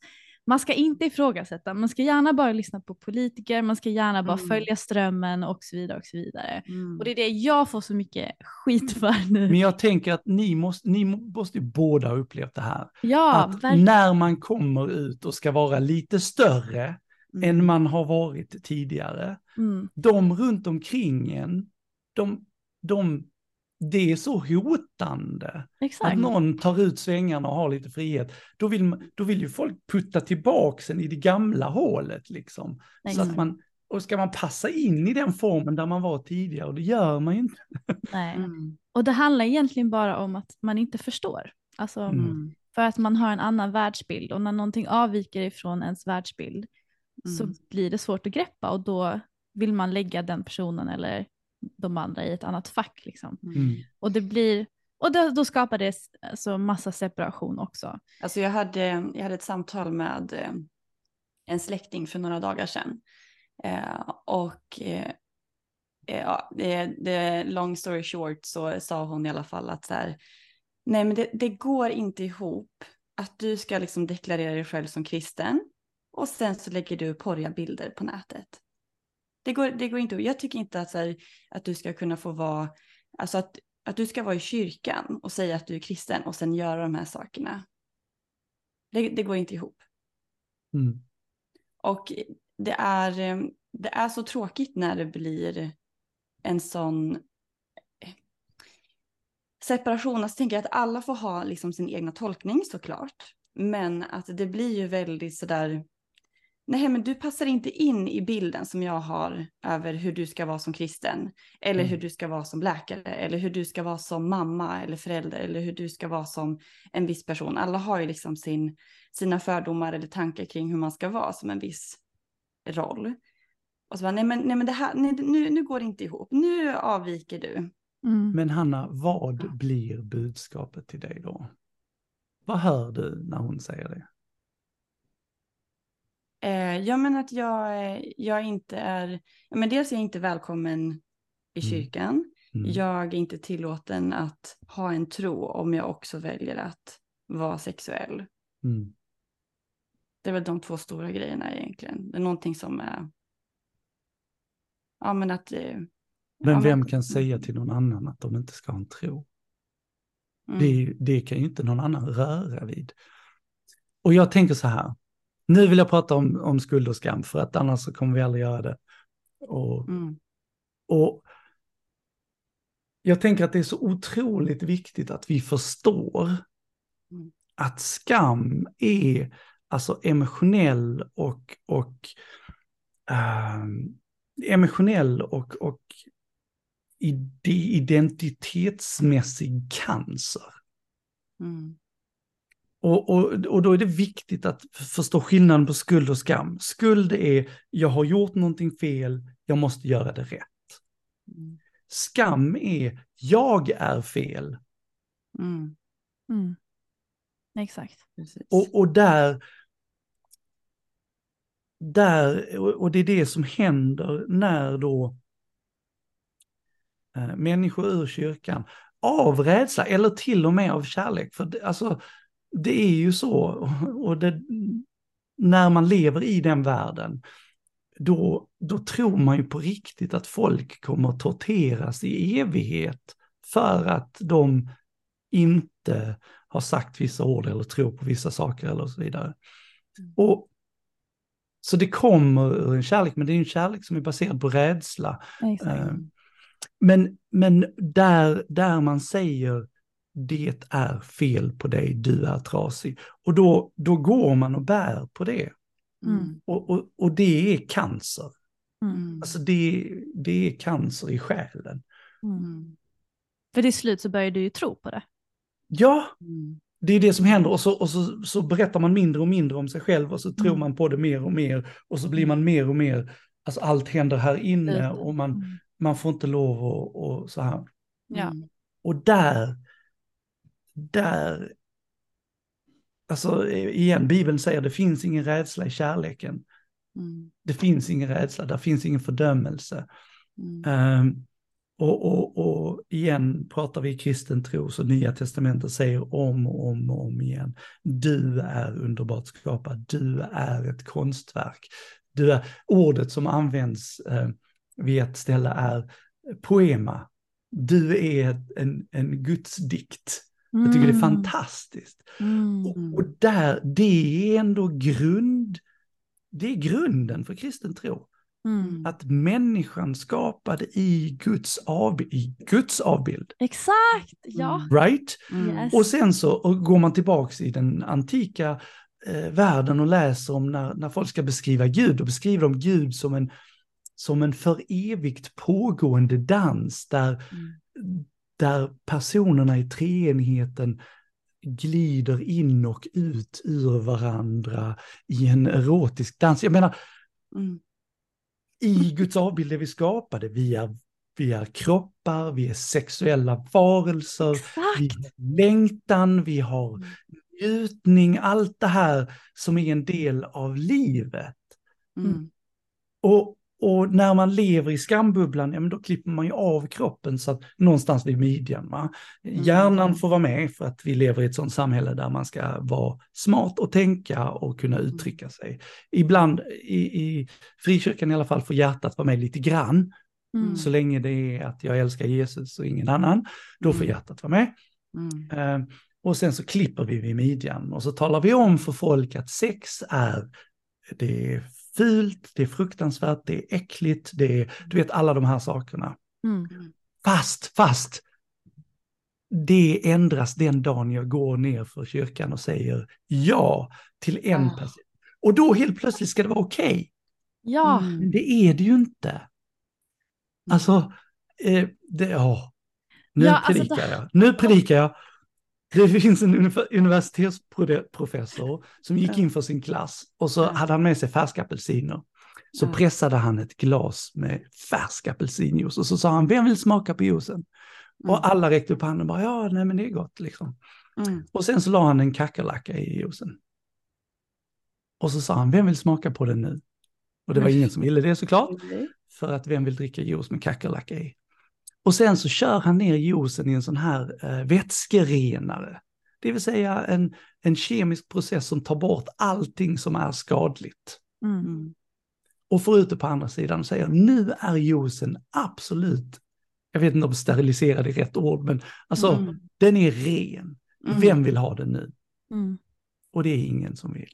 man ska inte ifrågasätta, man ska gärna bara lyssna på politiker, man ska gärna bara mm. följa strömmen och så vidare och så vidare. Mm. Och det är det jag får så mycket skit för nu. Men jag tänker att ni måste, ni måste ju båda ha upplevt det här. Ja, att verkligen. när man kommer ut och ska vara lite större mm. än man har varit tidigare, mm. de runt omkring en, de, de det är så hotande. Exakt. Att någon tar ut svängarna och har lite frihet. Då vill, då vill ju folk putta tillbaka i det gamla hålet liksom. Så att man, och ska man passa in i den formen där man var tidigare, och det gör man ju inte. Nej, mm. och det handlar egentligen bara om att man inte förstår. Alltså, mm. För att man har en annan världsbild och när någonting avviker ifrån ens världsbild mm. så blir det svårt att greppa och då vill man lägga den personen eller de andra i ett annat fack. Liksom. Mm. Och det blir, och då, då skapar det alltså massa separation också. Alltså jag hade, jag hade ett samtal med eh, en släkting för några dagar sedan. Eh, och eh, ja, det, det, long story short så sa hon i alla fall att så här, nej men det, det går inte ihop att du ska liksom deklarera dig själv som kristen och sen så lägger du porriga bilder på nätet. Det går, det går inte. Jag tycker inte att, här, att du ska kunna få vara, alltså att, att du ska vara i kyrkan och säga att du är kristen och sen göra de här sakerna. Det, det går inte ihop. Mm. Och det är, eh, det är så tråkigt när det blir en sån eh, separation. Alltså tänker jag att alla får ha liksom sin egna tolkning såklart. Men att det blir ju väldigt sådär, nej men du passar inte in i bilden som jag har över hur du ska vara som kristen. Eller Mm. hur du ska vara som läkare. Eller hur du ska vara som mamma eller förälder. Eller hur du ska vara som en viss person. Alla har ju liksom sin, sina fördomar eller tankar kring hur man ska vara som en viss roll. Och så bara, nej men, nej, men det här, nej, nu, nu går det inte ihop. Nu avviker du. Mm. Men Hanna, vad blir budskapet till dig då? Vad hör du när hon säger det? Eh, ja men att jag, eh, jag inte är, ja, men dels är jag inte välkommen i Mm. kyrkan. Mm. Jag är inte tillåten att ha en tro om jag också väljer att vara sexuell. Mm. Det är väl de två stora grejerna egentligen. Det är någonting som är, ja men att. eh, Men ja, vem kan säga till någon annan att de inte ska ha en tro? Mm. Det, det kan ju inte någon annan röra vid. Och jag tänker så här, nu vill jag prata om, om skuld och skam för att annars så kommer vi aldrig göra det. Och, Mm. och jag tänker att det är så otroligt viktigt att vi förstår Mm. att skam är alltså emotionell och, och ehm, emotionell och, och ide- identitetsmässig cancer. Mm. Och, och, och då är det viktigt att förstå skillnaden på skuld och skam. Skuld är, jag har gjort någonting fel, jag måste göra det rätt. Skam är, jag är fel. Mm. Mm. Exakt. Och, och där, där, och och det är det som händer när då eh, människor ur kyrkan, av rädsla eller till och med av kärlek, för det, alltså, det är ju så, och det, när man lever i den världen, då, då tror man ju på riktigt att folk kommer att torteras i evighet för att de inte har sagt vissa ord eller tror på vissa saker eller så vidare. Och, så det kommer ur en kärlek, men det är en kärlek som är baserad på rädsla. Exakt. Eh, Men, men där, där man säger det är fel på dig, du är trasig. Och då, då går man och bär på det. Mm. Och, och, och det är cancer. Mm. Alltså det, det är cancer i själen. Mm. För till slut så börjar du ju tro på det. Ja, Mm. det är det som händer. Och, så, och så, så berättar man mindre och mindre om sig själv och så tror Mm. man på det mer och mer. Och så blir man mer och mer, alltså allt händer här inne och man, Mm. man får inte lov och, och så här. Ja. Och där, där, alltså igen, Bibeln säger det finns ingen rädsla i kärleken. Mm. Det finns ingen rädsla, där finns ingen fördömelse. Mm. Ehm, och, och, och igen pratar vi kristen tro, så Nya Testamentet säger om och om och om igen. Du är underbart skapad, du är ett konstverk. Du är, ordet som används eh, vid ett ställe är poema. Du är en, en gudsdikt. Jag tycker det är fantastiskt. Mm. Och, och där, det är ändå grund, det är grunden för kristen tro. Mm. Att människan skapade i Guds, avbild, i Guds avbild. Exakt, ja. Right? Mm. Yes. Och sen så och går man tillbaks i den antika eh, världen och läser om när, när folk ska beskriva Gud, och beskriver de Gud som en, som en för evigt pågående dans där, Mm. Där personerna i treenigheten glider in och ut ur varandra i en erotisk dans. Jag menar, Mm. i Guds avbild är vi skapade. Vi är, vi är kroppar, vi är sexuella varelser, vi Exakt. har längtan, vi har njutning, allt det här som är en del av livet. Mm. Och, och när man lever i skambubblan, ja men då klipper man ju av kroppen så att någonstans vid midjan. Va? Hjärnan får vara med för att vi lever i ett sånt samhälle där man ska vara smart och tänka och kunna uttrycka sig. Ibland i, i frikyrkan i alla fall får hjärtat vara med lite grann. Mm. Så länge det är att jag älskar Jesus och ingen annan, då får Mm. hjärtat vara med. Mm. Eh, Och sen så klipper vi vid midjan och så talar vi om för folk att sex är, det fult, det är fruktansvärt, det är äckligt, det är, du vet alla de här sakerna. Mm. Fast, fast, det ändras den dagen jag går ner för kyrkan och säger ja till en Ah. person. Och då helt plötsligt ska det vara okej. Ja, Mm. Men det är det ju inte. Alltså, eh, det, ja. Nu Ja, alltså predikar det- jag. Nu predikar jag. Det finns en uni- universitetsprofessor som gick in för sin klass och så hade han med sig färska apelsiner. Så pressade han ett glas med färsk apelsinjuice och så sa han, vem vill smaka på juicen? Och alla räckte upp handen och bara, ja, nej men det är gott liksom. Mm. Och sen så la han en kackerlacka i juicen. Och så sa han, vem vill smaka på den nu? Och det var ingen som ville det såklart. För att vem vill dricka juice med kackerlacka i? Och sen så kör han ner juicen i en sån här eh, vätskerenare. Det vill säga en, en kemisk process som tar bort allting som är skadligt. mm. Och får ut det på andra sidan och säger nu är juicen absolut, jag vet inte om steriliserad är rätt ord, men alltså Mm. den är ren. Mm. Vem vill ha den nu? Mm. Och det är ingen som vill.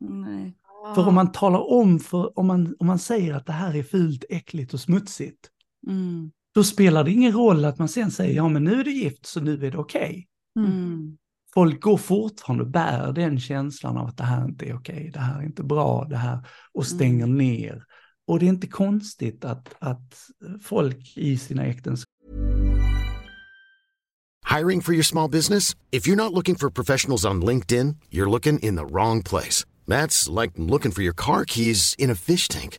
Nej. För om man talar om, för, om, man, om man säger att det här är fult, äckligt och smutsigt, Mm. Då spelar det ingen roll att man sen säger ja men nu är du gift så nu är det okej. Mm. Folk går fortfarande och bär den känslan av att det här inte är okej, det här är inte bra, det här och stänger ner. Och det är inte konstigt att, att folk i sina äktenskap Hiring for your small business? If you're not looking for professionals on LinkedIn, you're looking in the wrong place. That's like looking for your car keys in a fish tank.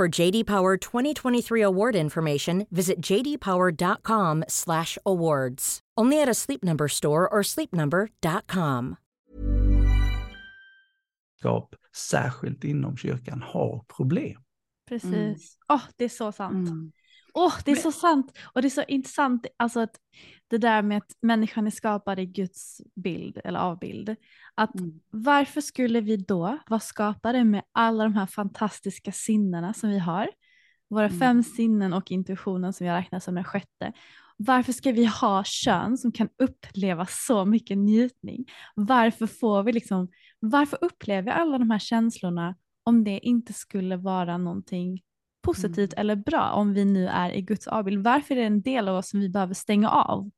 For JD Power 2023 award information, visit jdpower.com/awards. Only at a Sleep Number store or sleepnumber.com. särskilt inom kyrkan, har problem. Precis. Mm. Åh, det är så sant. Mm. Åh, det är så sant. Och det är så intressant, alltså att det där med att människan är skapad i Guds bild eller avbild. Att Mm. varför skulle vi då vara skapade med alla de här fantastiska sinnena som vi har? Våra Mm. fem sinnen och intuitionen som jag räknar som den sjätte. Varför ska vi ha kön som kan uppleva så mycket njutning? Varför får vi liksom, varför upplever vi alla de här känslorna om det inte skulle vara någonting positivt eller bra om vi nu är i Guds avbild? Varför är det en del av oss som vi behöver stänga av?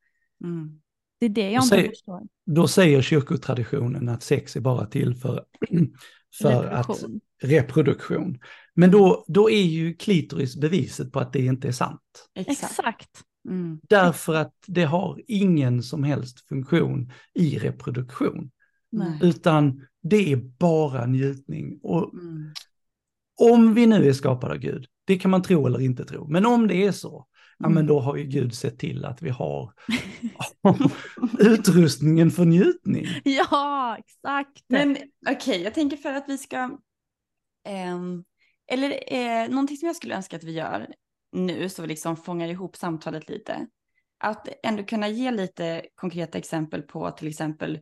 Mm. Det är det jag Och inte säg- förstår. Då säger kyrkotraditionen att sex är bara till för, för att Reproduktion. reproduktion. Men då, då är ju klitoris beviset på att det inte är sant. Exakt. Exakt. Mm. Därför att det har ingen som helst funktion i reproduktion. Nej. Utan det är bara njutning. Och Mm. Om vi nu är skapade av Gud, det kan man tro eller inte tro, men om det är så, ja Mm. men då har ju Gud sett till att vi har utrustningen för njutning. Ja, exakt. Men okej, jag tänker för att vi ska... ehm, eller eh, någonting som jag skulle önska att vi gör nu, så vi liksom fångar ihop samtalet lite. Att ändå kunna ge lite konkreta exempel på till exempel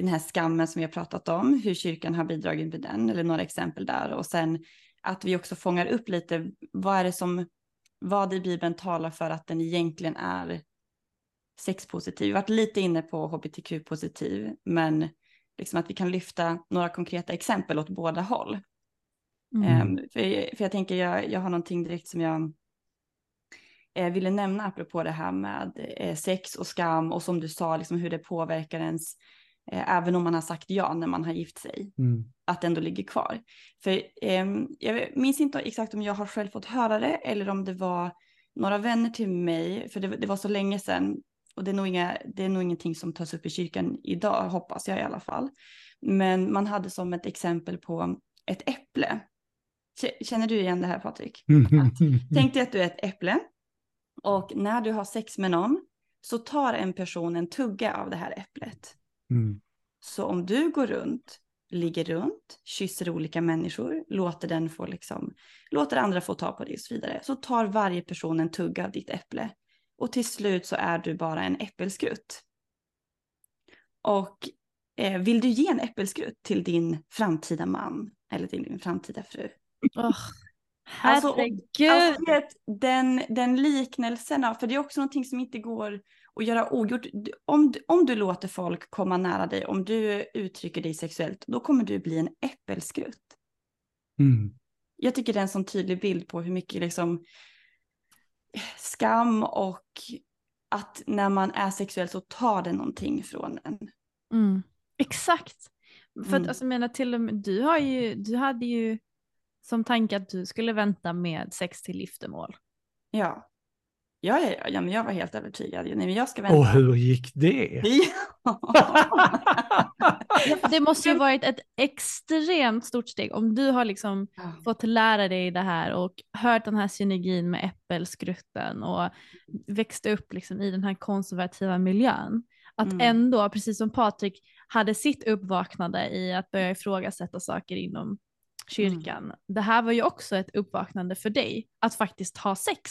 den här skammen som vi har pratat om, hur kyrkan har bidragit med den, eller några exempel där. Och sen att vi också fångar upp lite, vad är det som, vad i Bibeln talar för att den egentligen är sexpositiv. Vi har varit lite inne på hbtq-positiv, men liksom att vi kan lyfta några konkreta exempel åt båda håll. Mm. Ehm, för, för jag tänker, jag, jag har någonting direkt som jag eh, ville nämna apropå det här med eh, sex och skam och som du sa, liksom hur det påverkar ens även om man har sagt ja när man har gift sig, Mm. att det ändå ligger kvar. För ehm, jag minns inte exakt om jag har själv fått höra det eller om det var några vänner till mig, för det, det var så länge sedan och det är, nog inga, det är nog ingenting som tas upp i kyrkan idag, hoppas jag i alla fall. Men man hade som ett exempel på ett äpple. Känner du igen det här Patrik? Tänk dig att du är ett äpple och när du har sex med någon så tar en person en tugga av det här äpplet. Mm. Så om du går runt, ligger runt, kysser olika människor, låter den få liksom, låter andra få ta på det och så vidare, så tar varje person en tugga av ditt äpple. Och till slut så är du bara en äppelskrutt. Och eh, vill du ge en äppelskrutt till din framtida man eller till din framtida fru? Åh, Alltså, och- herregud. Alltså, vet, den, den liknelsen, av- för det är också någonting som inte går att göra ogjort. Om, du- om du låter folk komma nära dig, om du uttrycker dig sexuellt, då kommer du bli en äppelskrutt. Mm. Jag tycker det är en sån tydlig bild på hur mycket liksom skam och att när man är sexuell så tar det någonting från en. Mm. Exakt. För att Mm. alltså, menar till och med, du, har ju, du hade ju som tanke att du skulle vänta med sex till giftermål. Ja. Ja, ja, ja, ja men jag var helt övertygad. Nej, men jag ska vänta. Och hur gick det? Ja, det måste ju varit ett extremt stort steg om du har liksom Ja. fått lära dig det här och hört den här synergin med äppelskrutten och växte upp liksom i den här konservativa miljön. Att Mm. ändå, precis som Patrik hade sitt uppvaknande i att börja ifrågasätta saker inom kyrkan. Det här var ju också ett uppvaknande för dig, att faktiskt ha sex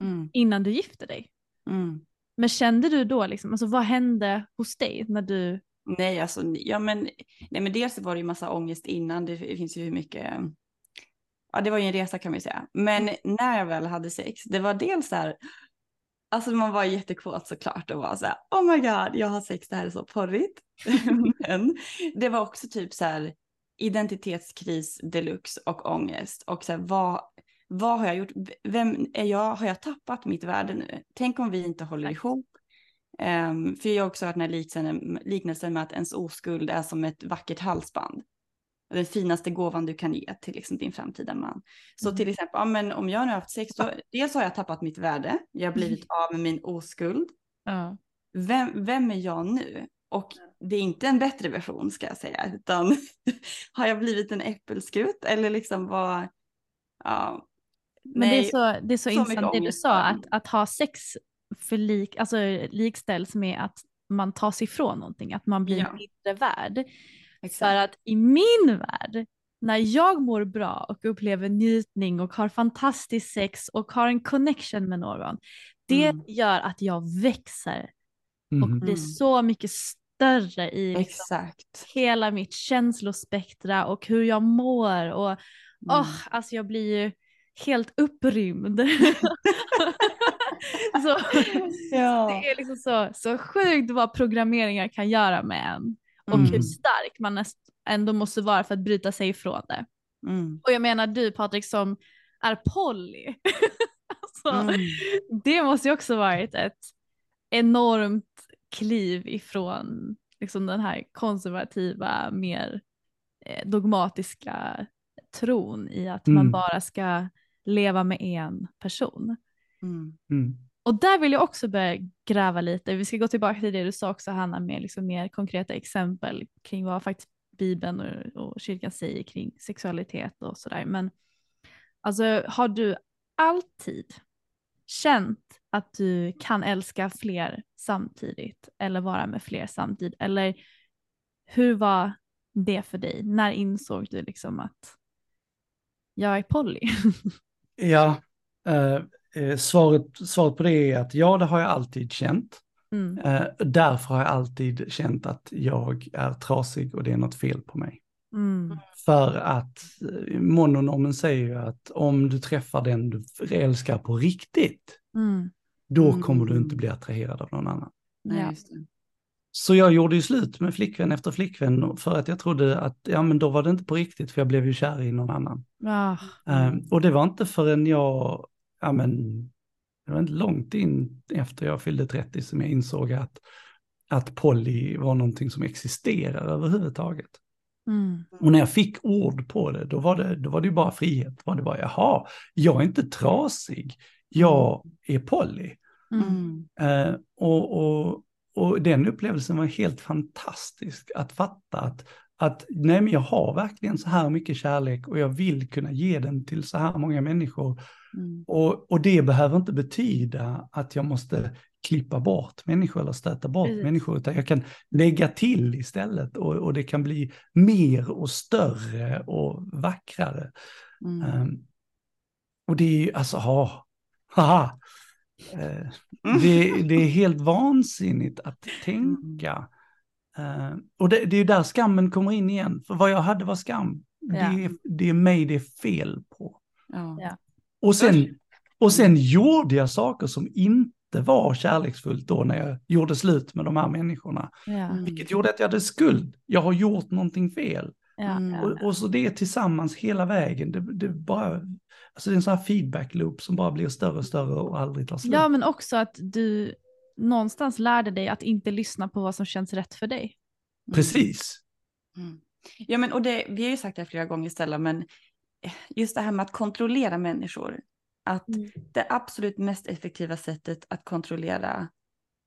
Mm, innan du gifte dig. mm. Men kände du då, liksom, alltså, vad hände hos dig när du Nej, alltså, ja, men, nej, men dels var det ju massa ångest innan. Det finns ju hur mycket. Ja, det var ju en resa kan man ju säga. Men när jag väl hade sex, det var dels så här. Alltså man var jättekåt såklart och var så här, oh my god, jag har sex, det här är så porrigt. men det var också typ så här identitetskris deluxe och ångest och så här, vad, vad har jag gjort? Vem är jag? Har jag tappat mitt värde nu? Tänk om vi inte håller ihop? Um, för jag har också hört den här liknelsen, med att ens oskuld är som ett vackert halsband. Den finaste gåvan du kan ge till liksom din framtida man. Så Mm. till exempel, ja, men om jag nu har haft sex, då, dels har jag tappat mitt värde, jag har blivit av med min oskuld. Ja. Vem, vem är jag nu? Och det är inte en bättre version ska jag säga, utan har jag blivit en äppelskrutt eller liksom vad, ja. Men det är så, det är så, så intressant det du sa, att, att ha sex för lik, alltså, likställs med att man tar sig ifrån någonting, att man blir Ja. mindre värd. Exakt. För att i min värld, när jag mår bra och upplever njutning och har fantastiskt sex och har en connection med någon, det Mm. gör att jag växer och Mhm. blir Mm. så mycket större i liksom Exakt. hela mitt känslospektra och hur jag mår. Och Mm. åh, alltså jag blir ju helt upprymd. så, Ja. Det är liksom så, så sjukt vad programmeringar kan göra med en och Mm. hur stark man ändå måste vara för att bryta sig ifrån det. Mm. Och jag menar du Patrik som är poly. alltså, Mm. Det måste ju också varit ett enormt kliv ifrån liksom den här konservativa, mer eh, dogmatiska tron i att man Mm. bara ska leva med en person. Mm. Mm. Och där vill jag också börja gräva lite. Vi ska gå tillbaka till det du sa också Hanna med liksom mer konkreta exempel kring vad faktiskt Bibeln och, och kyrkan säger kring sexualitet och sådär. Men alltså har du alltid känt att du kan älska fler samtidigt eller vara med fler samtidigt? Eller hur var det för dig? När insåg du liksom att jag är poly? Ja, eh, eh, svaret, svaret på det är att ja, det har jag alltid känt. Mm. Eh, därför har jag alltid känt att jag är trasig och det är något fel på mig. Mm. För att eh, mononormen säger ju att om du träffar den du älskar på riktigt, Mm. då Mm. kommer du inte bli attraherad av någon annan. Nej, Ja. Så jag gjorde ju slut med flickvän efter flickvän för att jag trodde att, ja men då var det inte på riktigt för jag blev ju kär i någon annan. Ah. Eh, och det var inte förrän jag, ja men, det var inte långt in efter jag fyllde 30 som jag insåg att att poly var någonting som existerar överhuvudtaget. Mm. Och när jag fick ord på det, då var det, då var det ju bara frihet. Då var det bara, jaha, jag är inte trasig, jag är poly. Mm. Eh, och, och, och den upplevelsen var helt fantastisk att fatta att, att nej men jag har verkligen så här mycket kärlek och jag vill kunna ge den till så här många människor. Mm. Och, och det behöver inte betyda att jag måste klippa bort människor eller stöta bort Precis. människor, utan jag kan lägga till istället och, och det kan bli mer och större och vackrare. Mm. Ehm, och det är ju, alltså, ha, haha. Eh, det, det är helt vansinnigt att tänka. Eh, och det, det är ju där skammen kommer in igen, för vad jag hade var skam. Det, Ja. är, det är mig det är fel på. Ja. Och sen, och sen gjorde jag saker som inte var kärleksfullt då när jag gjorde slut med de här människorna. Ja. Mm. Vilket gjorde att jag hade skuld. Jag har gjort någonting fel. Mm. Ja. Och, och så det tillsammans hela vägen, det, det bara, alltså det är en sån här feedback loop som bara blir större och större och aldrig tar slut. ja, men också att du någonstans lärde dig att inte lyssna på vad som känns rätt för dig. Precis. Mm. Ja, men och det, vi har ju sagt det här flera gånger Stella, men just det här med att kontrollera människor. Att Mm. det absolut mest effektiva sättet att kontrollera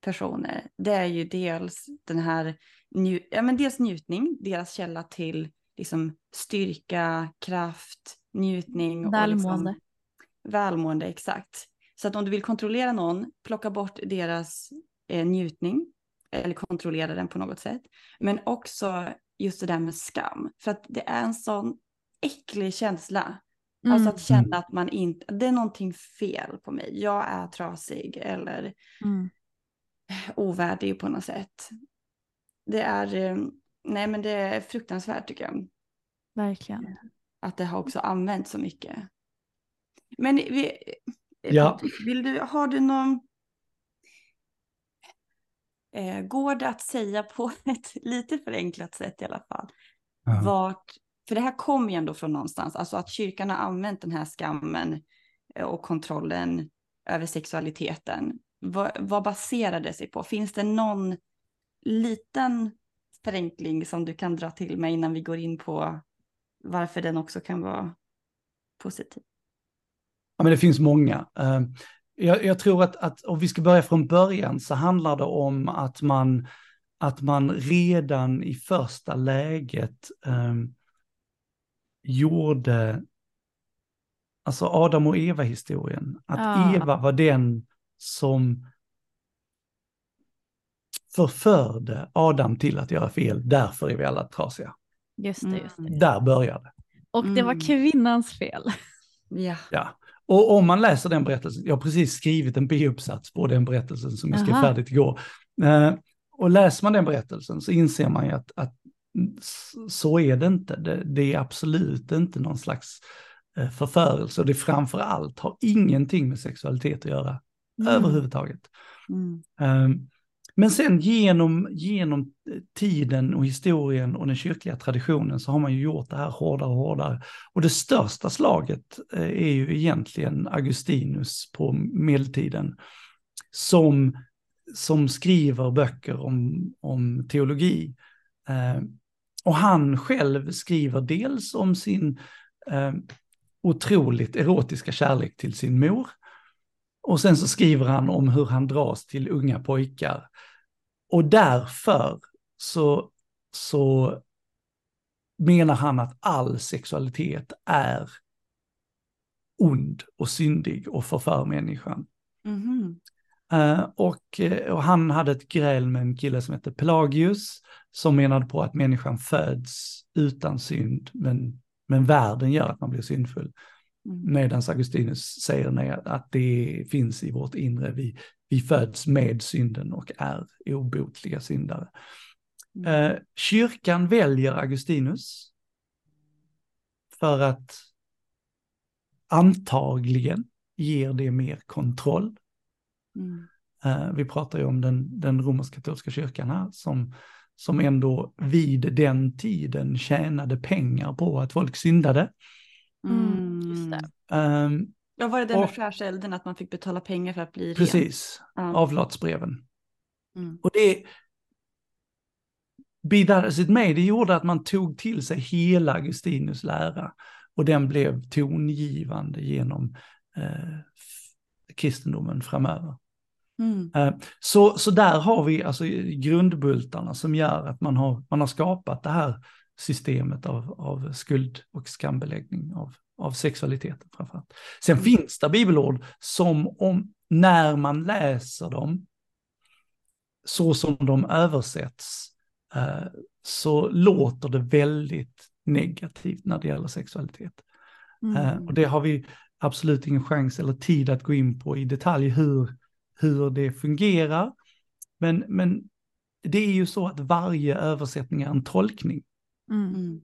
personer, det är ju dels den här, nju- ja men dels njutning, deras källa till liksom styrka, kraft, njutning. och Välmående. Liksom, välmående, exakt. Så att om du vill kontrollera någon, plocka bort deras eh, njutning, eller kontrollera den på något sätt. Men också just det där med skam, för att det är en sån äcklig känsla. Mm. Alltså att känna att man inte, det är någonting fel på mig, jag är trasig eller Mm. ovärdig på något sätt. Det är, eh, nej men det är fruktansvärt tycker jag, Verkligen. Att det har också använts så mycket. Men vi, Ja. vill du, har du någon, eh, går det att säga på ett lite förenklat sätt i alla fall, Ja. vart, för det här kommer ju ändå från någonstans, alltså att kyrkan har använt den här skammen eh, och kontrollen över sexualiteten. Vad, vad baserar det sig på? Finns det någon liten förenkling som du kan dra till mig innan vi går in på varför den också kan vara positiv? Ja, men det finns många. Eh, Jag, jag tror att, att om vi ska börja från början så handlar det om att man, att man redan i första läget eh, gjorde, alltså Adam och Eva-historien, att Ja. Eva var den som förförde Adam till att göra fel, därför är vi alla trasiga. Just det, just det. Mm. Där började det. Och det var Mm. kvinnans fel. Ja. Ja. Och om man läser den berättelsen, jag har precis skrivit en B-uppsats på den berättelsen som jag skrev Aha. färdigt igår. Eh, och läser man den berättelsen så inser man ju att, att så är det inte. Det, det är absolut inte någon slags eh, förförelse och det framför allt har ingenting med sexualitet att göra överhuvudtaget. Mm. Um, men sen genom, genom tiden och historien och den kyrkliga traditionen så har man ju gjort det här hårdare och hårdare. Och det största slaget eh, är ju egentligen Augustinus på medeltiden som, som skriver böcker om, om teologi. Eh, och han själv skriver dels om sin eh, otroligt erotiska kärlek till sin mor. Och sen så skriver han om hur han dras till unga pojkar. Och därför så, så menar han att all sexualitet är ond och syndig och förför människan. Mhm. Eh, och, eh, och han hade ett gräl med en kille som hette Pelagius som menade på att människan föds utan synd men, men världen gör att man blir syndfull. Mm. Medan Augustinus säger att det finns i vårt inre. Vi, vi föds med synden och är obotliga syndare. Mm. Eh, kyrkan väljer Augustinus för att antagligen ger det mer kontroll. Mm. Eh, vi pratar ju om den, den romersk-katolska kyrkan här som, som ändå vid den tiden tjänade pengar på att folk syndade. Mm, just det. Ehm, Ja, var det det med skärselden, att man fick betala pengar för att bli ren? precis, Ja. avlatsbreven. Mm. Och det, it may, det gjorde att man tog till sig hela Augustinus lära och den blev tongivande genom eh, kristendomen framöver. Mm. Eh, Så, så där har vi alltså grundbultarna som gör att man har, man har skapat det här systemet av, av skuld och skambeläggning av, av sexualiteten framförallt. Sen Mm. finns det bibelord som om när man läser dem så som de översätts eh, så låter det väldigt negativt när det gäller sexualitet. Eh, och det har vi absolut ingen chans eller tid att gå in på i detalj hur, hur det fungerar. Men, men det är ju så att varje översättning är en tolkning. Mm. Mm.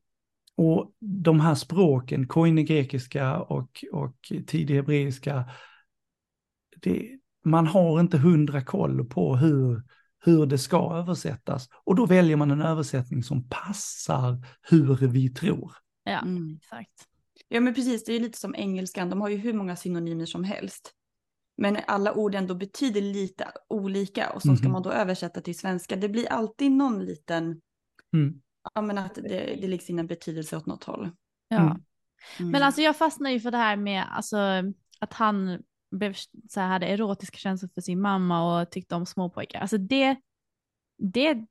Och de här språken, koine-grekiska och, och tidig hebreiska, det, man har inte hundra koll på hur, hur det ska översättas. Och då väljer man en översättning som passar hur vi tror. Ja, Mm. exakt. Ja men precis, det är lite som engelskan, de har ju hur många synonymer som helst. Men alla ord ändå betyder lite olika och så ska Mhm. man då översätta till svenska. Det blir alltid någon liten, Mm. Ja men att det, det läggs in en betydelse åt något håll. Ja. Mm. Mm. Men alltså jag fastnar ju för det här med alltså, att han blev, så här, hade erotiska känslor för sin mamma och tyckte om småpojkar. Alltså det, det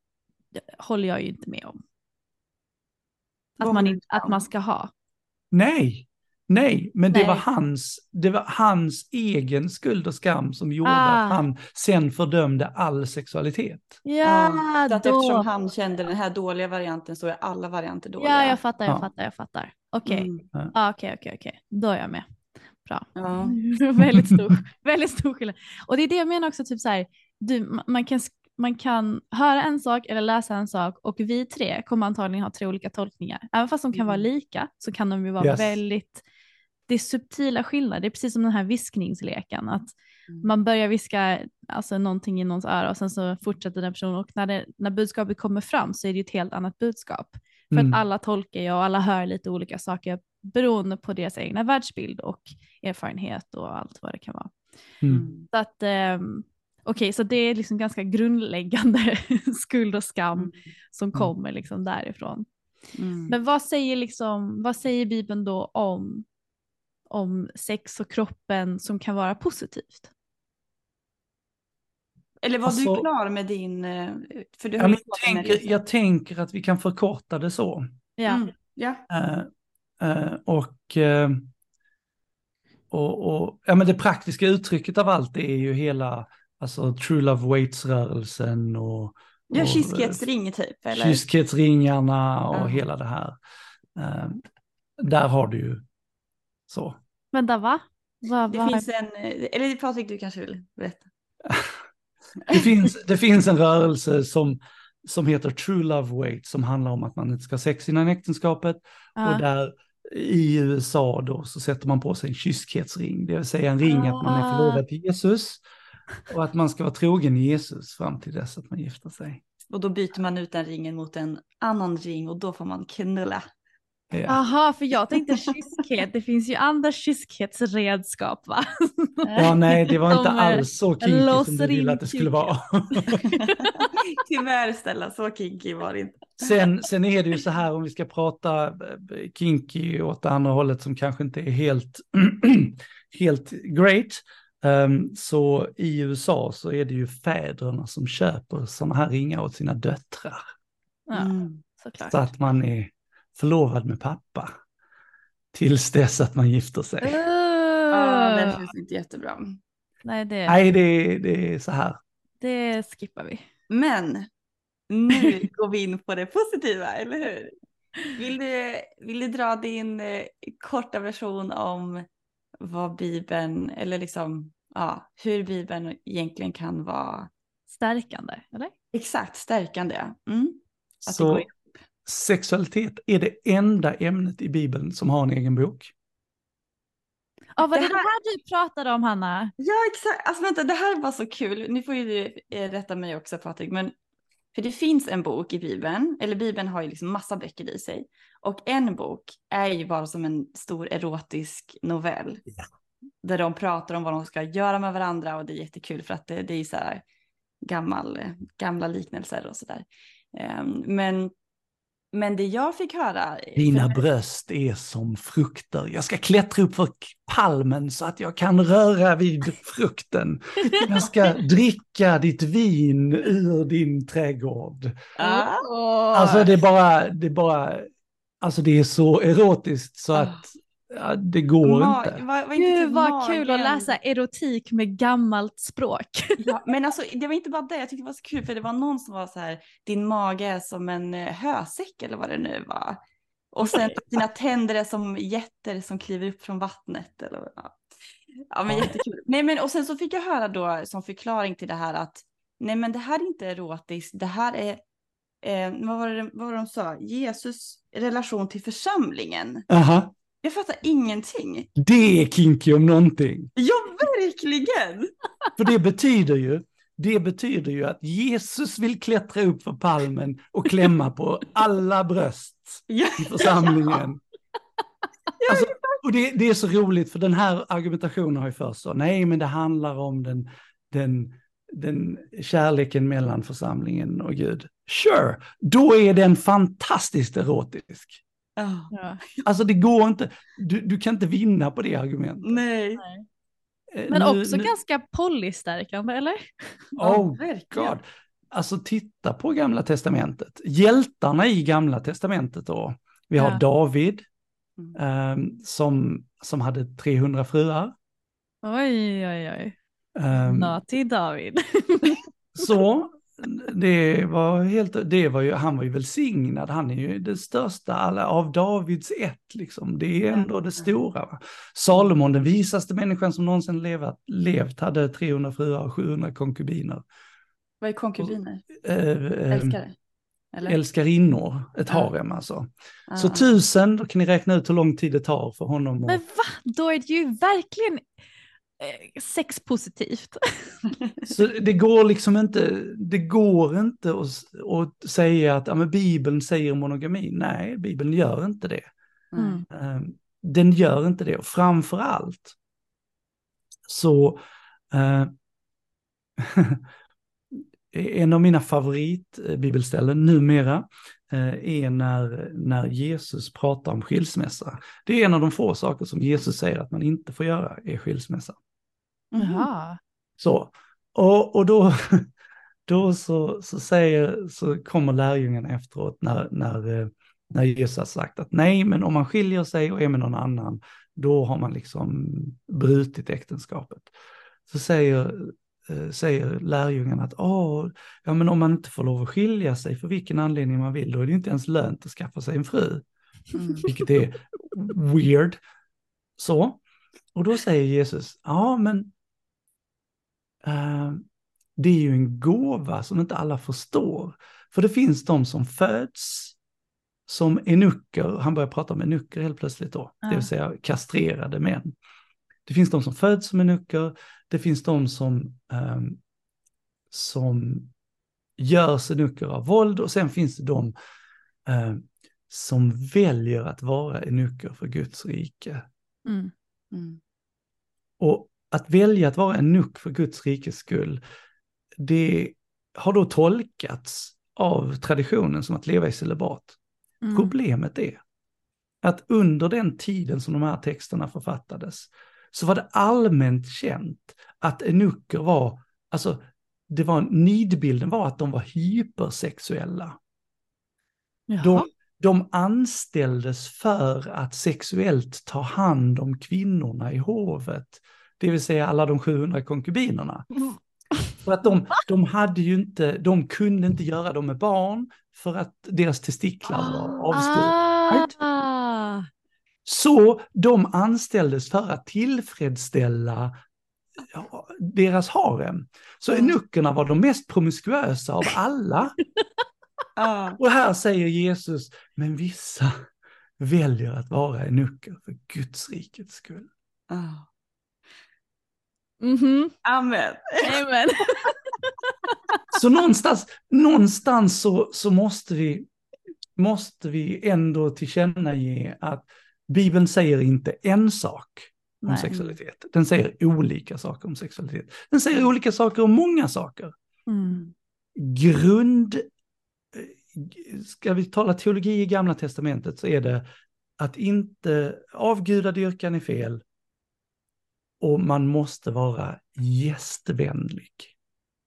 håller jag ju inte med om. Att man, inte, att man ska ha. Nej, nej, men det Nej. var, hans, det var hans egen skuld och skam som gjorde Ah. att han sen fördömde all sexualitet. Ja, så att då. eftersom han kände den här dåliga varianten så är alla varianter dåliga. Ja, jag fattar, jag Ja. fattar, jag fattar. Okej, Mm. Ja, okej, okej, okej. Då är jag med. Bra. Ja. väldigt, stor, väldigt stor skillnad. Och det är det jag menar också, typ så här, du, ma- man, kan, man kan höra en sak eller läsa en sak och vi tre kommer antagligen ha tre olika tolkningar. Även fast de kan vara Mm. lika så kan de ju vara Yes. väldigt, det är subtila skillnader. Det är precis som den här viskningsleken, att Mm. man börjar viska alltså, någonting i någons öra och sen så fortsätter den personen och när, det, när budskapet kommer fram så är det ju ett helt annat budskap. För Mm. att alla tolkar ju och alla hör lite olika saker beroende på deras egna världsbild och erfarenhet och allt vad det kan vara. Mm. Mm. Så att ehm, okej, så det är liksom ganska grundläggande skuld och skam Mm. som kommer liksom därifrån. Mm. Men vad säger liksom, vad säger Bibeln då om, om sex och kroppen som kan vara positivt? Eller var Alltså- du klar med din, eh, för du Ja, jag, tänker, jag tänker att vi kan förkorta det så. Ja, Mm. Ja. Eh, eh, och, och, och ja, men det praktiska uttrycket av allt är ju hela alltså, True Love Waits-rörelsen och, Ja, och, kyskhetsring typ, eller? Kyskhetsringarna och hela det här. Där har du ju så. vänta va? Vad, Det vad? finns en, eller Patrik du kanske vill berätta? Det finns, det finns en rörelse som, som heter True Love Wait som handlar om att man inte ska ha sex innan äktenskapet. Ja. Och där i USA då så sätter man på sig en kyskhetsring, det vill säga en ring att man är Ah. förlovad till Jesus. Och att man ska vara trogen Jesus fram till dess att man gifter sig. Och då byter man ut den ringen mot en annan ring och då får man knulla. Ja. Aha, för jag tänkte kyskhet, det finns ju andra kyskhetsredskap va? ja, nej, det var inte De, alls så kinky som du ville att det skulle vara. Tyvärr Stella, så kinky var det inte. Sen, sen är det ju så här om vi ska prata eh, kinky åt det andra hållet som kanske inte är helt, helt great. ehm, så i USA så är det ju fäderna som köper sådana här ringar åt sina döttrar. Ja, Mm. såklart. Så att man är förlovad med pappa. Tills dess att man gifter sig. Ja, det Uh, känns inte jättebra. nej, det, Nej, det, det är så här. det skippar vi. Men nu går vi in på det positiva, eller hur? Vill du, vill du dra din eh, korta version om vad Bibeln, eller liksom, ja, hur Bibeln egentligen kan vara Stärkande, eller? exakt stärkande? Mm. Att det Så går ihop. Sexualitet är det enda ämnet i Bibeln som har en egen bok. Ja, var det Det det här du pratade om Hanna? Ja, exakt. Alltså vänta, det här var så kul. Nu får ju du eh, rätta mig också Patrik, men för det finns en bok i Bibeln, eller Bibeln har ju liksom massa böcker i sig. Och en bok är ju bara som en stor erotisk novell. Där de pratar om vad de ska göra med varandra och det är jättekul för att det, det är så här gammal, gamla liknelser och sådär. Ehm, men, men det jag fick höra. Dina för- bröst är som frukter. Jag ska klättra upp för palmen så att jag kan röra vid frukten. Jag ska dricka ditt vin ur din trädgård. Ah, Alltså det är bara, det är bara, alltså det är så erotiskt så Ah. att ja, det går ma- inte. var, var inte Gud typ vad kul att läsa erotik med gammalt språk. Ja, men alltså det var inte bara det, jag tyckte det var så kul för det var någon som var så här, din mage är som en eh, hösäck eller vad det nu var. Och sen dina tänder är som jätter som kliver upp från vattnet. Eller, ja. ja men Ja. jättekul. Nej men och sen så fick jag höra då som förklaring till det här att nej men det här är inte erotiskt, det här är, eh, vad, var det, vad var det de sa, Jesus relation till församlingen. Aha, Jag fattar ingenting. det är kinky om någonting. Ja verkligen! För det betyder ju, det betyder ju att Jesus vill klättra upp för palmen och klämma på alla bröst i församlingen. Alltså, och det, det är så roligt för den här argumentationen har ju för så, nej men det handlar om den, den, den kärleken mellan församlingen och Gud. Sure, då är den fantastiskt erotisk. Ja. Alltså det går inte, du, du kan inte vinna på det argumentet. Nej. Eh, Men nu- också nu- ganska polystärkande eller? Oh. God. Alltså titta på gamla testamentet. Hjältarna i gamla testamentet då. Vi har Ja. David Mm. ehm, som, som hade 300 fruar. Oj oj oj. Ehm, Naughty David. så det var helt, det var ju, han var ju välsignad. Han är ju det största alla, av Davids ett liksom. Det är ändå det stora. Va? Salomon, den visaste människan som någonsin levat, levt, hade 300 fruar och 700 konkubiner. Vad är konkubiner? Eh, eh, Älskare? Eller? älskarinnor, ett Ja. harem alltså. Ah. Så tusen, då kan ni räkna ut hur lång tid det tar för honom. Men att- va? Då är det ju verkligen eh, sexpositivt. Så det går liksom inte, det går inte att, att säga att ja, men Bibeln säger monogami. Nej, Bibeln gör inte det. Mm. Eh, Den gör inte det. Och framför allt så eh, en av mina favoritbibelställen numera eh, är när, när Jesus pratar om skilsmässa. Det är en av de få saker som Jesus säger att man inte får göra, är skilsmässa. Mhm. Jaha. Så, och, och då, då så, så, säger, så kommer lärjungarna efteråt när, när, eh, när Jesus har sagt att nej, men om man skiljer sig och är med någon annan, då har man liksom brutit äktenskapet. Så säger, eh, säger lärjungarna att Åh, ja, men om man inte får lov att skilja sig för vilken anledning man vill, då är det inte ens lönt att skaffa sig en fru Mm. vilket är weird. Så, och då säger Jesus, ja men det är ju en gåva som inte alla förstår. För det finns de som föds som enucker, han börjar prata om enucker helt plötsligt då, det Ja. vill säga kastrerade män. Det finns de som föds som enucker, det finns de som, ehm, som görs enucker av våld och sen finns det de eh, som väljer att vara enucker för Guds rike. Mm. Mm. Och att välja att vara en nuck för Guds rikes skull, det har då tolkats av traditionen som att leva i celibat. Mm. Problemet är att under den tiden som de här texterna författades så var det allmänt känt att enucker var, alltså det var, nidbilden var att de var hypersexuella. Jaha. De, de anställdes för att sexuellt ta hand om kvinnorna i hovet, det vill säga alla de 700 konkubinerna. För att de, de hade ju inte, de kunde inte göra dem med barn för att deras testiklar var avskurna. Ah. Så de anställdes för att tillfredsställa ja, deras harem. Så enuckerna var de mest promiskuösa av alla. Ah. Och här säger Jesus, men vissa väljer att vara enucker för Guds rikets skull. Mhm. Amen. Amen. Så någonstans, någonstans så, så måste, vi, måste vi ändå tillkännage att Bibeln säger inte en sak om Nej. sexualitet. Den säger olika saker om sexualitet. Den säger olika saker om många saker. Mm. Grund, ska vi tala teologi i gamla testamentet så är det att inte avgudadyrkan är fel och man måste vara gästvänlig.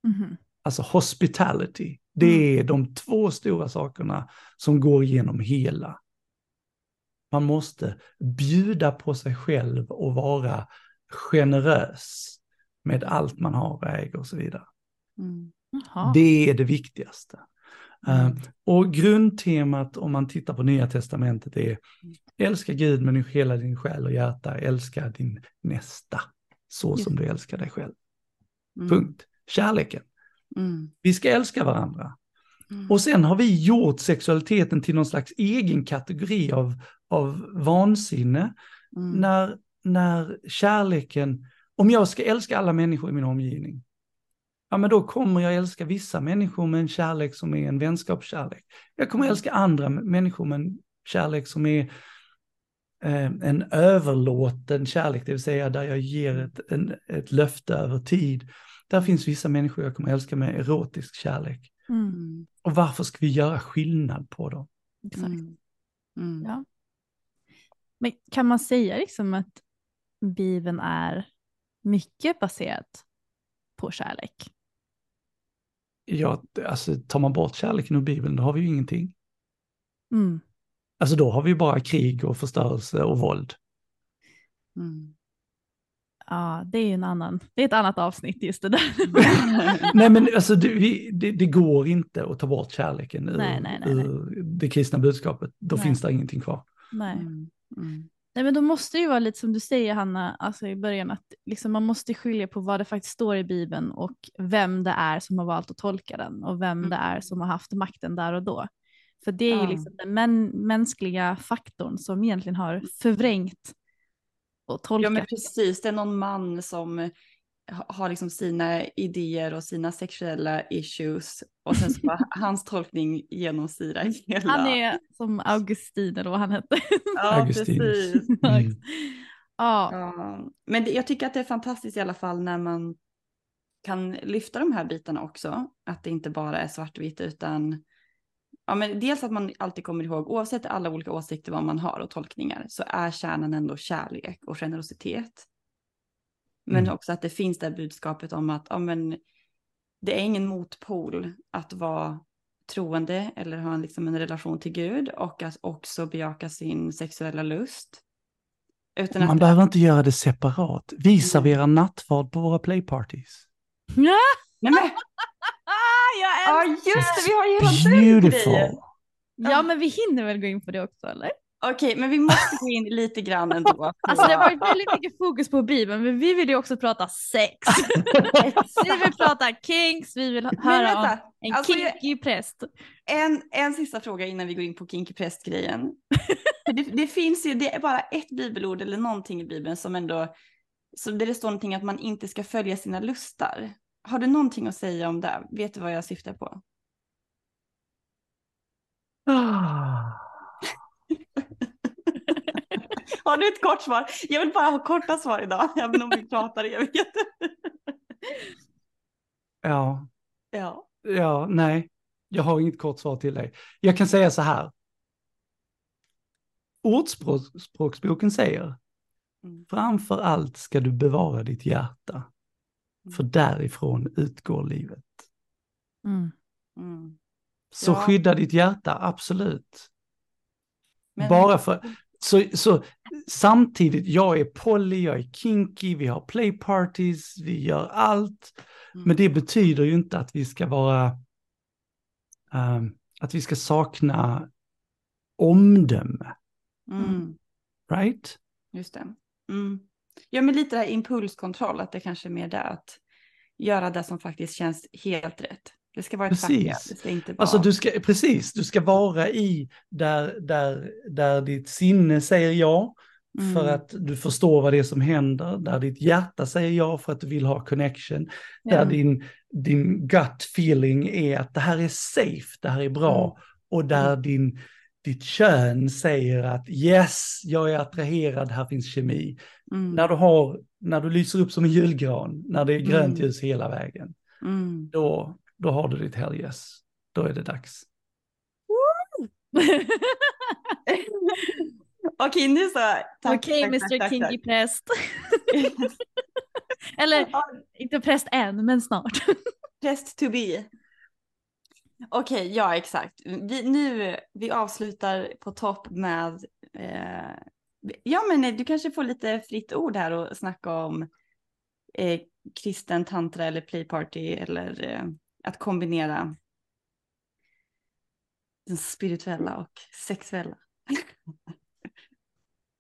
Mhm. Alltså hospitality, det är de två stora sakerna som går igenom hela. Man måste bjuda på sig själv och vara generös med allt man har och äger och så vidare. Mm. Det är det viktigaste. Eh, och grundtemat om man tittar på Nya Testamentet är älska Gud med hela din själ och hjärta, älska din nästa så som du älskar dig själv. Mm. Punkt. Kärleken. Mm. Vi ska älska varandra. Mm. Och sen har vi gjort sexualiteten till någon slags egen kategori av, av vansinne. Mm. När, när kärleken, om jag ska älska alla människor i min omgivning, ja men då kommer jag älska vissa människor med en kärlek som är en vänskapskärlek. Jag kommer älska andra människor med en kärlek som är eh, en överlåten kärlek, det vill säga där jag ger ett, en, ett löfte över tid. Där finns vissa människor jag kommer älska med erotisk kärlek. Mm. Mm. Och varför ska vi göra skillnad på dem? Exakt. Mm. Mm. Ja. Men kan man säga liksom att Bibeln är mycket baserat på kärlek? Ja, alltså tar man bort kärleken ur Bibeln, då har vi ju ingenting. Mm. Alltså då har vi ju bara krig och förstörelse och våld. Mm. Ja, det är ju en annan, det är ett annat avsnitt just det där. Nej men alltså det, vi, det, det går inte att ta bort kärleken ur, Nej, nej, nej, nej. ur det kristna budskapet. Då Nej. finns det ingenting kvar. Nej. Mm. Mm. Nej men då måste det ju vara lite som du säger Hanna, alltså i början att liksom man måste skilja på vad det faktiskt står i Bibeln och vem det är som har valt att tolka den och vem det är som har haft makten där och då. För det är ju Ja. liksom den män, mänskliga faktorn som egentligen har förvrängt och Ja tolkat. men precis, det är någon man som har liksom sina idéer och sina sexuella issues och sen så bara hans tolkning genomsyrar hela. Han är som Augustin eller vad han hette. ja, precis. Mm. ja. Ja, men det, jag tycker att det är fantastiskt i alla fall när man kan lyfta de här bitarna också. Att det inte bara är svartvitt utan ja, men dels att man alltid kommer ihåg oavsett alla olika åsikter vad man har och tolkningar så är kärnan ändå kärlek och generositet. Men Mm. också att det finns det budskapet om att ja, men, det är ingen motpol att vara troende eller ha en, liksom en relation till Gud och att också bejaka sin sexuella lust. Utan Man att behöver inte göra det separat. Vi Mm. serverar nattvard på våra playparties. Ja, Nej men, jag ja älskar just det, vi har ju hela den grejen. Ja men vi hinner väl gå in på det också eller? Okej, men vi måste gå in lite grann ändå. På... Alltså det har varit väldigt mycket fokus på Bibeln men vi vill ju också prata sex. vi vill prata kinks, vi vill höra om en alltså, kinky präst. en, en sista fråga innan vi går in på kinky präst-grejen. Det, det finns ju, det är bara ett bibelord eller någonting i Bibeln som ändå, som där det står någonting att man inte ska följa sina lustar. Har du någonting att säga om det? Vet du vad jag syftar på? Ah. Har du ett kort svar? Jag vill bara ha korta svar idag, även om vi pratar evigt. Ja, ja. ja, nej. Jag har inget kort svar till dig. Jag kan säga så här. Ordspråksboken säger, Mm. framför allt ska du bevara ditt hjärta, för därifrån utgår livet. Mm. Mm. Så Ja. skydda ditt hjärta, absolut. Men- Bara för, så, så samtidigt, jag är poly, jag är kinky, vi har playparties, vi gör allt. Mm. Men det betyder ju inte att vi ska vara, ehm, att vi ska sakna omdöme, Mm. right? Just det. Mm. Ja, men lite det här impulskontroll, att det kanske är mer det att göra det som faktiskt känns helt rätt. Det ska vara ett Precis. facka, det ska inte vara... Alltså du ska, precis, du ska vara i där, där, där ditt sinne säger ja, för Mm. att du förstår vad det är som händer, där ditt hjärta säger ja för att du vill ha connection, Ja. där din, din gut feeling är att det här är safe, det här är bra, Mm. och där din, ditt kön säger att yes, jag är attraherad, här finns kemi. Mm. När, du har, när du lyser upp som en julgran, när det är grönt Mm. ljus hela vägen, Mm. då, då har du ditt hell yes. Då är det dags. Okej, nu så. Tack, Okej, tack, Mr tack, Kinky tack. präst. Eller inte präst än, men snart. Präst to be. Okej, ja exakt. Vi, nu, vi avslutar på topp med, eh, ja men du kanske får lite fritt ord här och snacka om eh, kristen tantra eller playparty eller eh, att kombinera den spirituella och sexuella.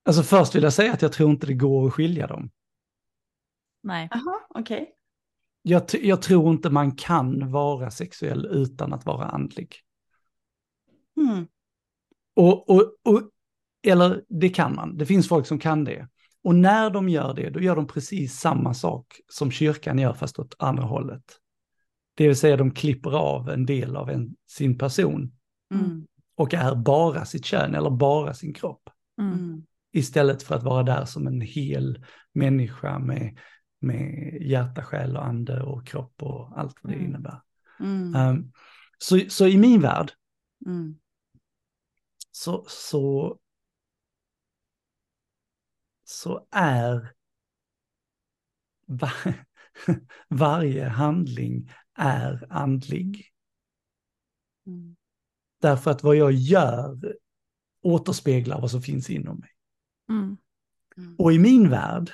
Alltså först vill jag säga att jag tror inte det går att skilja dem. Nej. Jaha, okej. Jag, t- jag tror inte man kan vara sexuell utan att vara andlig. Hmm. Och, och, och, eller det kan man, det finns folk som kan det. Och när de gör det, då gör de precis samma sak som kyrkan gör, fast åt andra hållet. Det vill säga de klipper av en del av en, sin person Mm. och är bara sitt kön eller bara sin kropp. Mm. Istället för att vara där som en hel människa med, med hjärta, själ och ande och kropp och allt vad det Mm. innebär. Um, så, så i min värld Mm. så, så, så är va- varje handling är andlig. Mm. Därför att vad jag gör återspeglar vad som finns inom mig. Mm. Och i min värld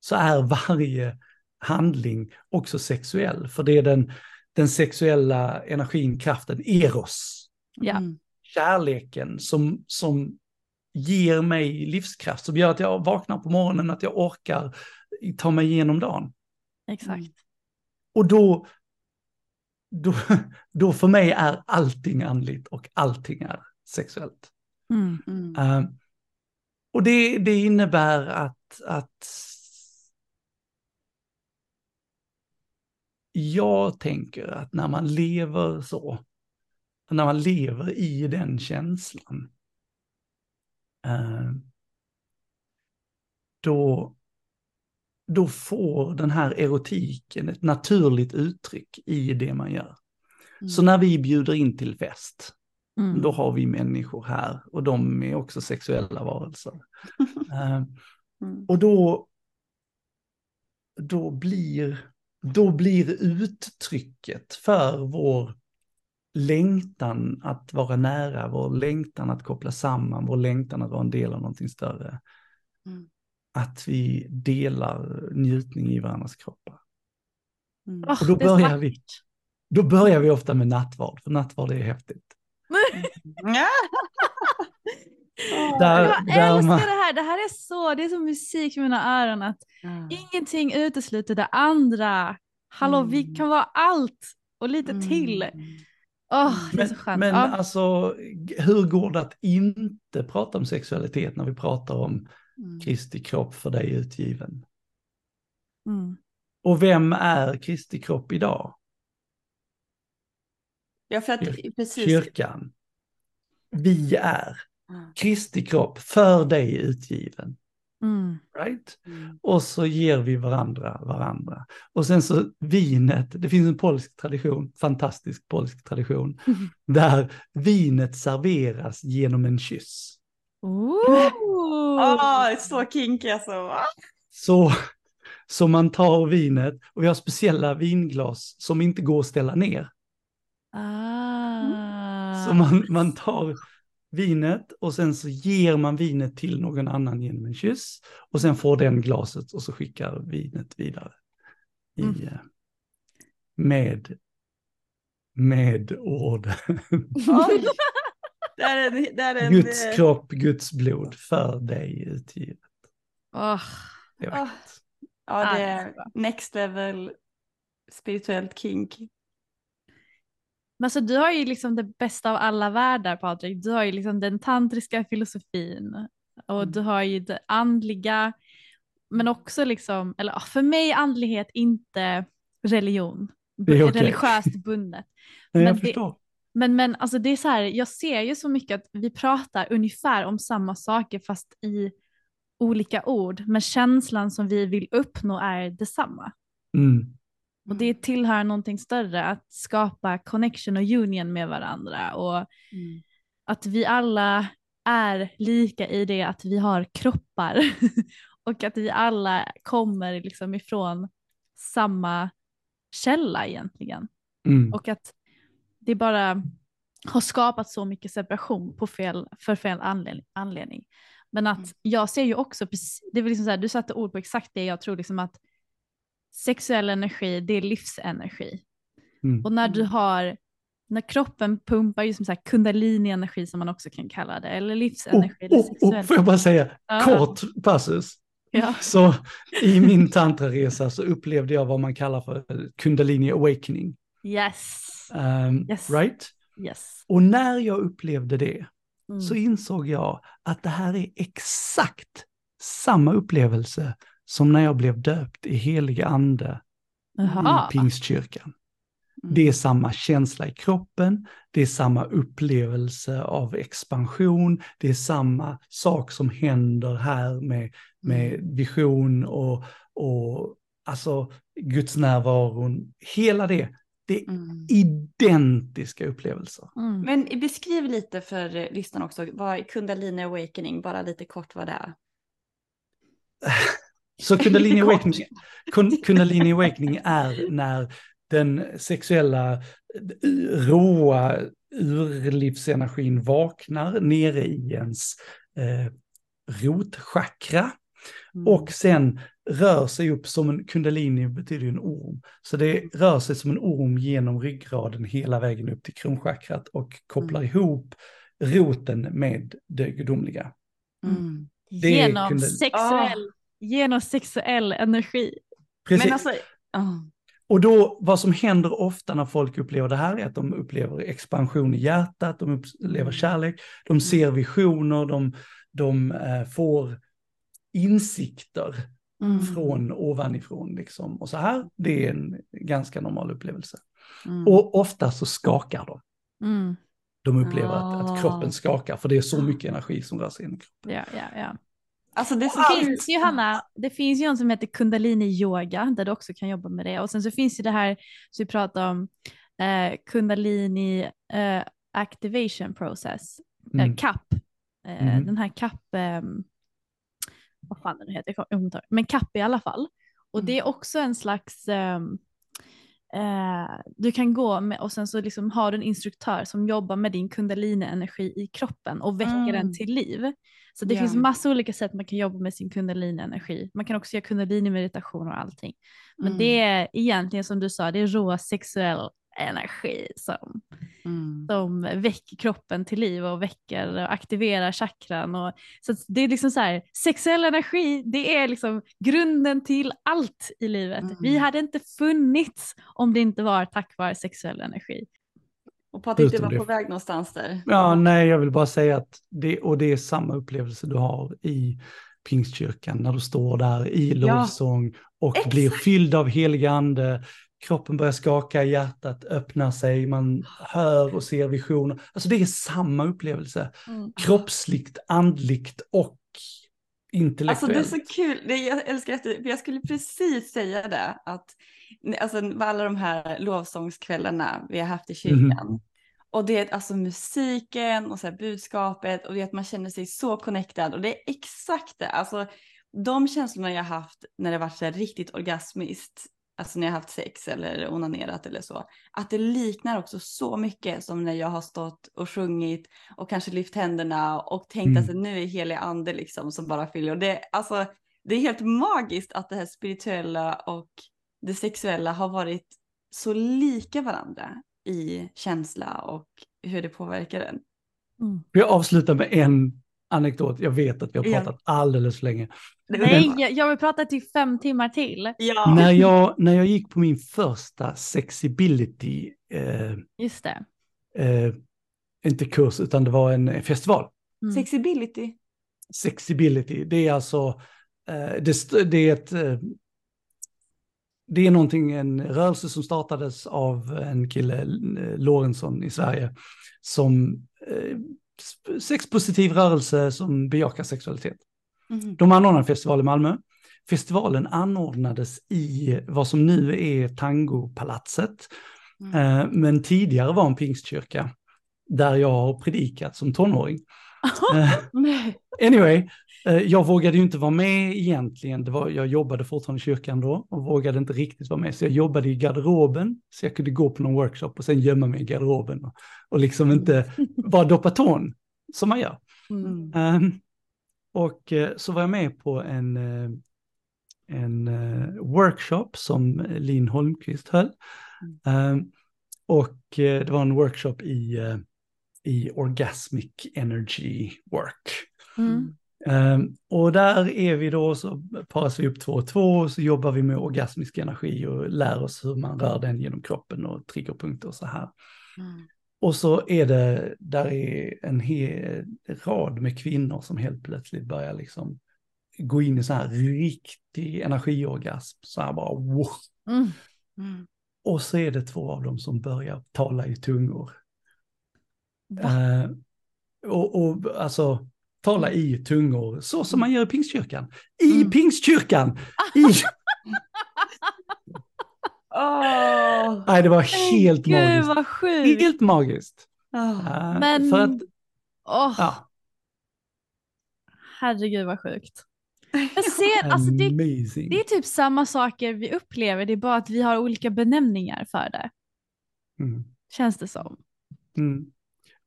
så är varje handling också sexuell. För det är den, den sexuella energin, kraften, eros. Ja. Mm. kärleken som, som ger mig livskraft, som gör att jag vaknar på morgonen, att jag orkar ta mig igenom dagen. Exakt. Och då, då, då för mig är allting andligt och allting är sexuellt. Mm. Mm. Eh, och det, det innebär att, att jag tänker att när man lever så, när man lever i den känslan, eh, då, då får den här erotiken ett naturligt uttryck i det man gör. Så när vi bjuder in till fest, Mm. då har vi människor här och de är också sexuella varelser. Mm. och då, då, blir, då blir uttrycket för vår längtan att vara nära, vår längtan att koppla samman, vår längtan att vara en del av någonting större. Mm. Att vi delar njutning i varandras kroppar. Mm. Och då börjar vi, då börjar vi ofta med nattvard, för nattvard är häftigt. Ja. Där, Jag älskar man, det här, det här är så, det är som musik i mina öron att ingenting utesluter det andra. Hallå, vi Mm. kan vara allt och lite Mm. till. Åh, det är men så skönt. men ja. alltså, hur går det att inte prata om sexualitet när vi pratar om Mm. Kristi kropp för dig utgiven? mm. Och vem är Kristi kropp idag? Ja, för att precis. Kyrkan. Vi är. Kristi kropp för dig utgiven. Mm. Right? Mm. Och så ger vi varandra varandra. Och sen så vinet, det finns en polsk tradition, fantastisk polsk tradition, där vinet serveras genom en kyss. Ooh. Åh, så kinky alltså. Så, så man tar vinet och vi har speciella vinglas som inte går att ställa ner. Ah. Så man, man tar vinet och sen så ger man vinet till någon annan genom en kyss och sen får den glaset och så skickar vinet vidare. I, Mm. eh, Med, med ord. Det är en, det är en, Guds eh, kropp, Guds blod för dig utgivet. Det är Ah. vackert. Ja, det Ah, är next level spirituellt kink. Men alltså, du har ju liksom det bästa av alla världar Patrik. Du har ju liksom den tantriska filosofin och Mm. du har ju det andliga. Men också liksom, eller ah, för mig är andlighet inte religion. Det är okej. Religiöst bundet. Men Men jag det- förstår. Men, men alltså det är så här, jag ser ju så mycket att vi pratar ungefär om samma saker fast i olika ord. Men känslan som vi vill uppnå är detsamma. Mm. Och det tillhör någonting större, att skapa connection och union med varandra. Och Mm. att vi alla är lika i det att vi har kroppar och att vi alla kommer liksom ifrån samma källa egentligen. Mm. Och att det bara har skapat så mycket separation på fel, för fel anledning. anledning. Men att Mm. jag ser ju också, det väl liksom så här, du satte ord på exakt det jag tror liksom att sexuell energi, det är livsenergi. Mm. Och när du har, när kroppen pumpar ju som så här kundalini-energi som man också kan kalla det, eller livsenergi, eller Och, och, sexuell. och får jag bara säga, Ja. kort passus. Ja. Så i min tantraresa så upplevde jag vad man kallar för kundalini awakening. Yes, Um, Yes. Right? yes. Och när jag upplevde det Mm. så insåg jag att det här är exakt samma upplevelse som när jag blev döpt i heliga ande Jaha. i pingstkyrkan. Mm. Det är samma känsla i kroppen, det är samma upplevelse av expansion, det är samma sak som händer här med, med vision och, och alltså Guds närvaron. Hela det, det är Mm. identiska upplevelser. Mm. Men beskriv lite för lyssnarna också, vad kundalini awakening, bara lite kort vad det är. Så kundalini awakening, kun- kundalini awakening är när den sexuella råa urlivsenergin vaknar nere i ens eh, rotchakra Mm. och sen rör sig upp som en kundalini betyder ju en orm. Så det rör sig som en orm genom ryggraden hela vägen upp till kronchakrat och kopplar ihop roten med det gudomliga. Mm. Det är Genom, kundal- sexuell, genom sexuell energi. Precis. Men alltså, ja. Och då, vad som händer ofta när folk upplever det här är att de upplever expansion i hjärtat, de upplever kärlek, de ser visioner, de, de eh, får insikter Mm. från ovanifrån liksom. Och så här, det är en ganska normal upplevelse. Mm. Och ofta så skakar de. Mm. De upplever att, Ah. att kroppen skakar, för det är så mycket energi som rör sig in i kroppen. Ja, ja, ja. Alltså det Det finns ju Hanna, det finns ju en som heter kundalini yoga där du också kan jobba med det och sen så finns ju det här som vi pratar om eh, kundalini eh, activation process, Mm. eh, CAP. Eh, Mhm. Den här CAP, eh, vad fan den heter, jag kommer inte ihåg. men CAP i alla fall. Och det är också en slags, ehm, eh, du kan gå med och sen så liksom har du en instruktör som jobbar med din kundalini-energi i kroppen och väcker Mm. den till liv. Så det Ja. finns massa olika sätt man kan jobba med sin kundalini-energi. Man kan också göra kundalini-meditation och allting. Men Mm. det är egentligen som du sa, det är rå sexuell energi som, Mm. som väcker kroppen till liv och väcker och aktiverar chakran. Och, så det är liksom så här, sexuell energi, det är liksom grunden till allt i livet. Mm. Vi hade inte funnits om det inte var tack vare sexuell energi. Och Patrik, du var det- på väg någonstans där. Ja, nej, jag vill bara säga att det, och det är samma upplevelse du har i pingstkyrkan när du står där i Ja. lovsång och Exakt. blir fylld av helig ande. Kroppen börjar skaka, hjärtat öppnar sig, man hör och ser visioner. Alltså det är samma upplevelse. Kroppsligt, andligt och Alltså intellektuellt. det är så kul, det, jag älskar att jag skulle precis säga det, att alltså, med alla de här lovsångskvällarna vi har haft i kyrkan, och det är alltså musiken och så budskapet och det är att man känner sig så connectad och det är exakt det, alltså de känslorna jag haft när det varit så riktigt orgasmiskt, alltså när jag haft sex eller onanerat eller så, att det liknar också så mycket som när jag har stått och sjungit och kanske lyft händerna och tänkt Mm. att alltså, nu är helig ande liksom som bara fyller. Och det, alltså, det är helt magiskt att det här spirituella och det sexuella har varit så lika varandra i känsla och hur det påverkar en. Jag avslutar med en anekdot. Jag vet att vi har Ja. pratat alldeles för länge. Nej, jag, jag vill prata till fem timmar till. Ja. När jag, när jag gick på min första sexibility, eh, Just det. eh, inte kurs, utan det var en festival. Mm. Sexibility. Sexibility, det är alltså, eh, det, det är ett, eh, det är någonting, en rörelse som startades av en kille, eh, Lorentzon i Sverige, som eh, sexpositiv rörelse som bejakar sexualitet. Mhm. De anordnade en festival i Malmö. Festivalen anordnades i vad som nu är Tangopalatset, Mm. eh, men tidigare var en pingstkyrka där jag har predikat som tonåring. Eh. Anyway, eh, jag vågade ju inte vara med egentligen. Det var, jag jobbade fortfarande i kyrkan då och vågade inte riktigt vara med. Så jag jobbade i garderoben, så jag kunde gå på någon workshop och sen gömma mig i garderoben och, och liksom inte bara doppa tån, som man gör. Mm. Ehm, och eh, så var jag med på en, eh, en eh, workshop som Linn Holmqvist höll. Ehm, och det var en workshop i, i Orgasmic Energy Work. Mm. Ehm, och där är vi då, så paras vi upp två och två och så jobbar vi med orgasmisk energi och lär oss hur man rör den genom kroppen och triggerpunkter och så här. Mm. Och så är det, där är en hel rad med kvinnor som helt plötsligt börjar liksom gå in i så här riktig energiorgasm, så här bara wow. Mm. Mm. Och så är det två av dem som börjar tala i tungor. Eh, och, och alltså tala i tungor, så som man gör i pingstkyrkan. I Mm. pingstkyrkan! I... Åh. Nej, det var helt Gud magiskt. vad sjukt. Helt magiskt. Åh. Eh, Men- För att, Åh, ja, herregud vad sjukt. Jag ser, alltså det, amazing. det är typ samma saker vi upplever, det är bara att vi har olika benämningar för det. Mm. Känns det som. Mm.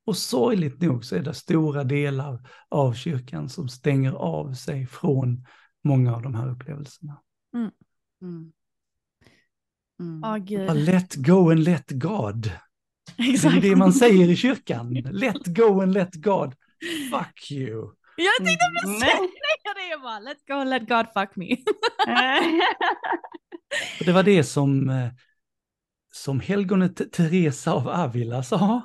Och sorgligt nog så är det stora delar av kyrkan som stänger av sig från många av de här upplevelserna. Mm. Mm. Bara let go and let God. Det är Exakt. det man säger i kyrkan. Let go and let God. Fuck you. Jag tänkte precis Nej. säga det, jag bara let go and let God fuck me. Och det var det som, eh, som helgonet Teresa av Avila sa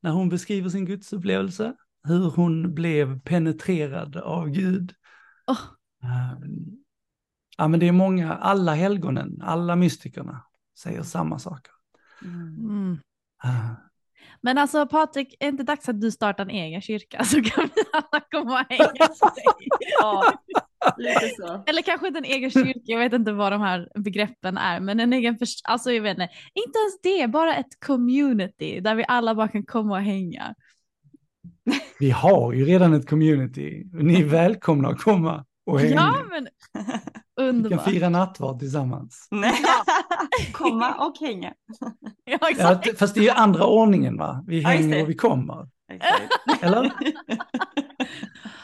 när hon beskriver sin gudsupplevelse. Hur hon blev penetrerad av Gud. Eh, Ja, men det är många, alla helgonen, alla mystikerna säger samma saker. Mm. Mm. Eh, Men alltså Patrik, är det inte dags att du startar en egen kyrka så kan vi alla komma och hänga hos dig? Ja, lite så. Eller kanske inte en egen kyrka, jag vet inte vad de här begreppen är, men en egen, alltså jag vet inte, inte ens det, bara ett community där vi alla bara kan komma och hänga. Vi har ju redan ett community. Ni är välkomna att komma och hänga. Ja men Vi kan underbart. fira nattvard tillsammans. Nej. Komma och hänga. Ja, Ja, exakt. fast det är ju andra ordningen va? Vi hänger och vi kommer. Eller?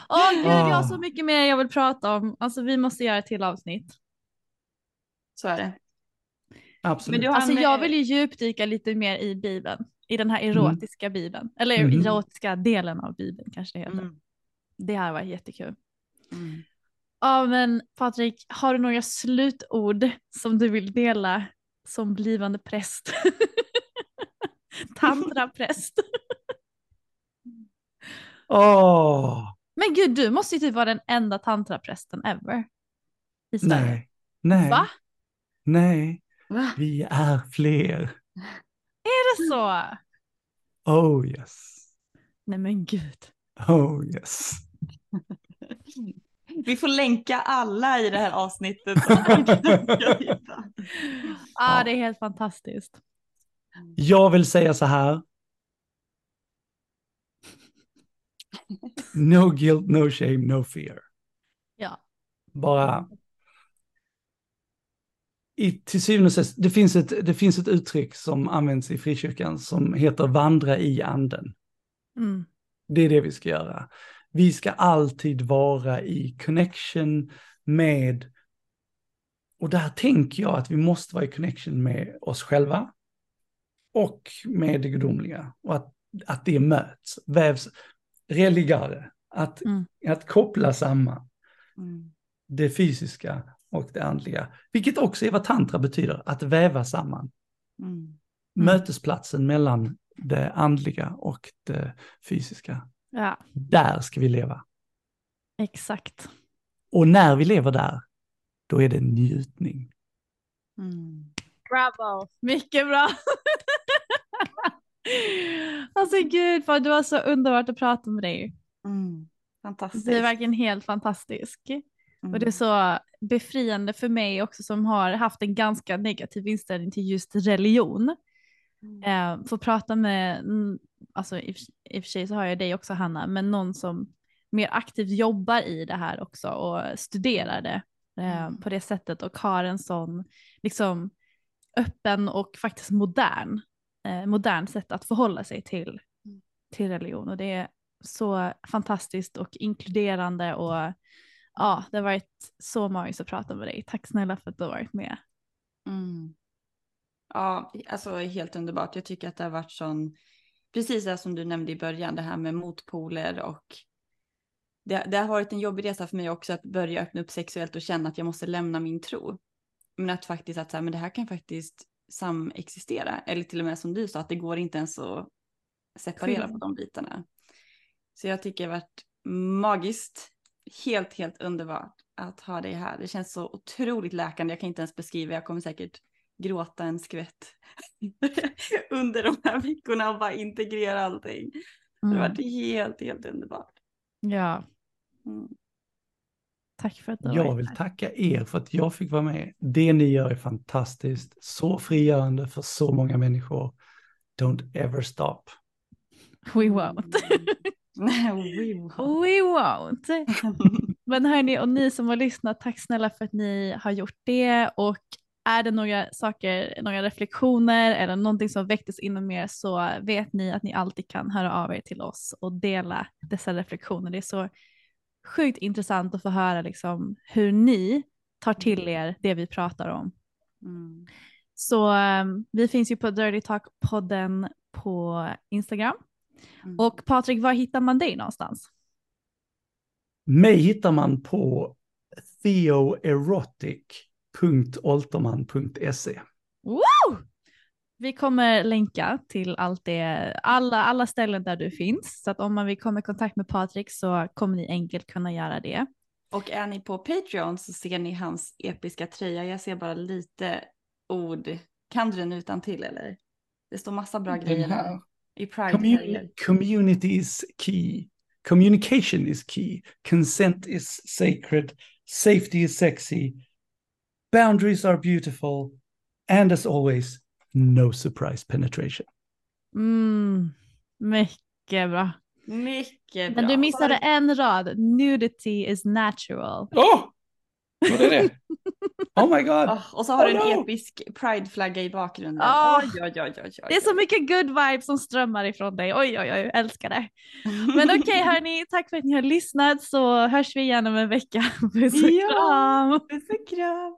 Åh gud, jag har Ah. så mycket mer jag vill prata om. Alltså vi måste göra ett till avsnitt. Så är det. Absolut. Men du har Alltså en, jag eh, vill ju djupdyka lite mer i Bibeln. I den här erotiska Bibeln. Eller Mhm. erotiska delen av Bibeln kanske det heter. Mm. Det här var jättekul. Mm. Ja men Patrik, har du några slutord som du vill dela som blivande präst? Tantrapräst. Åh, Men gud, du måste ju typ vara den enda tantraprästen ever. I Sverige. nej. Nej. Va? Nej. Va? Vi är fler. Är det så? Oh yes. Nej men gud. Oh yes. Vi får länka alla i det här avsnittet. Ah, det är helt fantastiskt. Jag vill säga så här. No guilt, no shame, no fear. Ja. Bara... I, till syvende och sist, det finns, ett, det finns ett uttryck som används i frikyrkan som heter vandra i anden. Mm. Det är det vi ska göra. Vi ska alltid vara i connection med, och där tänker jag att vi måste vara i connection med oss själva och med det gudomliga. Och att, att det möts, vävs, religare, att, Mm. att koppla samman Mm. det fysiska och det andliga. Vilket också är vad tantra betyder, att väva samman. Mm. Mötesplatsen mellan det andliga och det fysiska. Ja, Där ska vi leva. exakt. Och när vi lever där, då är det njutning. Mm. Bravo, mycket bra. alltså gud, vad du var så underbart att prata med dig. Mm. Fantastiskt. Du är verkligen helt fantastisk. Mm. Och det är så befriande för mig också som har haft en ganska negativ inställning till just religion. Mm. Eh, få prata med mm, alltså i, i och för sig så har jag dig också Hanna, men någon som mer aktivt jobbar i det här också och studerar det eh, Mm. på det sättet och har en sån liksom öppen och faktiskt modern, eh, modern sätt att förhålla sig till, Mm. till religion och det är så fantastiskt och inkluderande och ja, det har varit så magiskt att prata med dig. Tack snälla för att du har varit med. Mm. Ja, alltså helt underbart. Jag tycker att det har varit sån, precis det som du nämnde i början, det här med motpoler och det, det har varit en jobbig resa för mig också att börja öppna upp sexuellt och känna att jag måste lämna min tro. Men att faktiskt att så här, men det här kan faktiskt samexistera. Eller till och med som du sa, att det går inte ens att separera på de bitarna. Så jag tycker det har varit magiskt, helt, helt underbart att ha dig här. Det känns så otroligt läkande, jag kan inte ens beskriva, jag kommer säkert gråta en skvätt under de här veckorna och bara integrera allting. Det Mm. varit helt, helt underbart. Ja, Mm. tack för att du Jag vill här. tacka er för att jag fick vara med. Det ni gör är fantastiskt, så frigörande för så många människor. Don't ever stop. We won't. wow. We won't. Men hörni, och ni som har lyssnat, tack snälla för att ni har gjort det. Och är det några saker, några reflektioner eller någonting som väcktes inom er så vet ni att ni alltid kan höra av er till oss och dela dessa reflektioner. Det är så sjukt intressant att få höra liksom hur ni tar till er det vi pratar om. Mm. Så um, vi finns ju på Dirty Talk-podden på Instagram. Mm. Och Patrik, var hittar man dig någonstans? Mig hittar man på Woo! Vi kommer länka till allt det, alla, alla ställen där du finns. Så att om man vill komma i kontakt med Patrik så kommer ni enkelt kunna göra det. Och är ni på Patreon så ser ni hans episka tröja. Jag ser bara lite ord. Kan du den utan till eller? Det står massa bra Den grejer här. I Pride Communi- community is key. Communication is key. Consent is sacred. Safety is sexy. Boundaries are beautiful. And as always, no surprise penetration. Mm, mycket bra. Mycket bra. Men du missade en rad. Nudity is natural. Åh! Vad är det? Oh my god. Åh, och så har du Oh, en no. episk Pride-flagga i bakgrunden. Ah. Oj, oj, oj, oj, oj. Det är så mycket good vibes som strömmar ifrån dig. Oj, oj, oj, älskar det. Men okej hörni, tack för att ni har lyssnat så hörs vi igen om en vecka. Puss och Ja. kram! Puss och kram.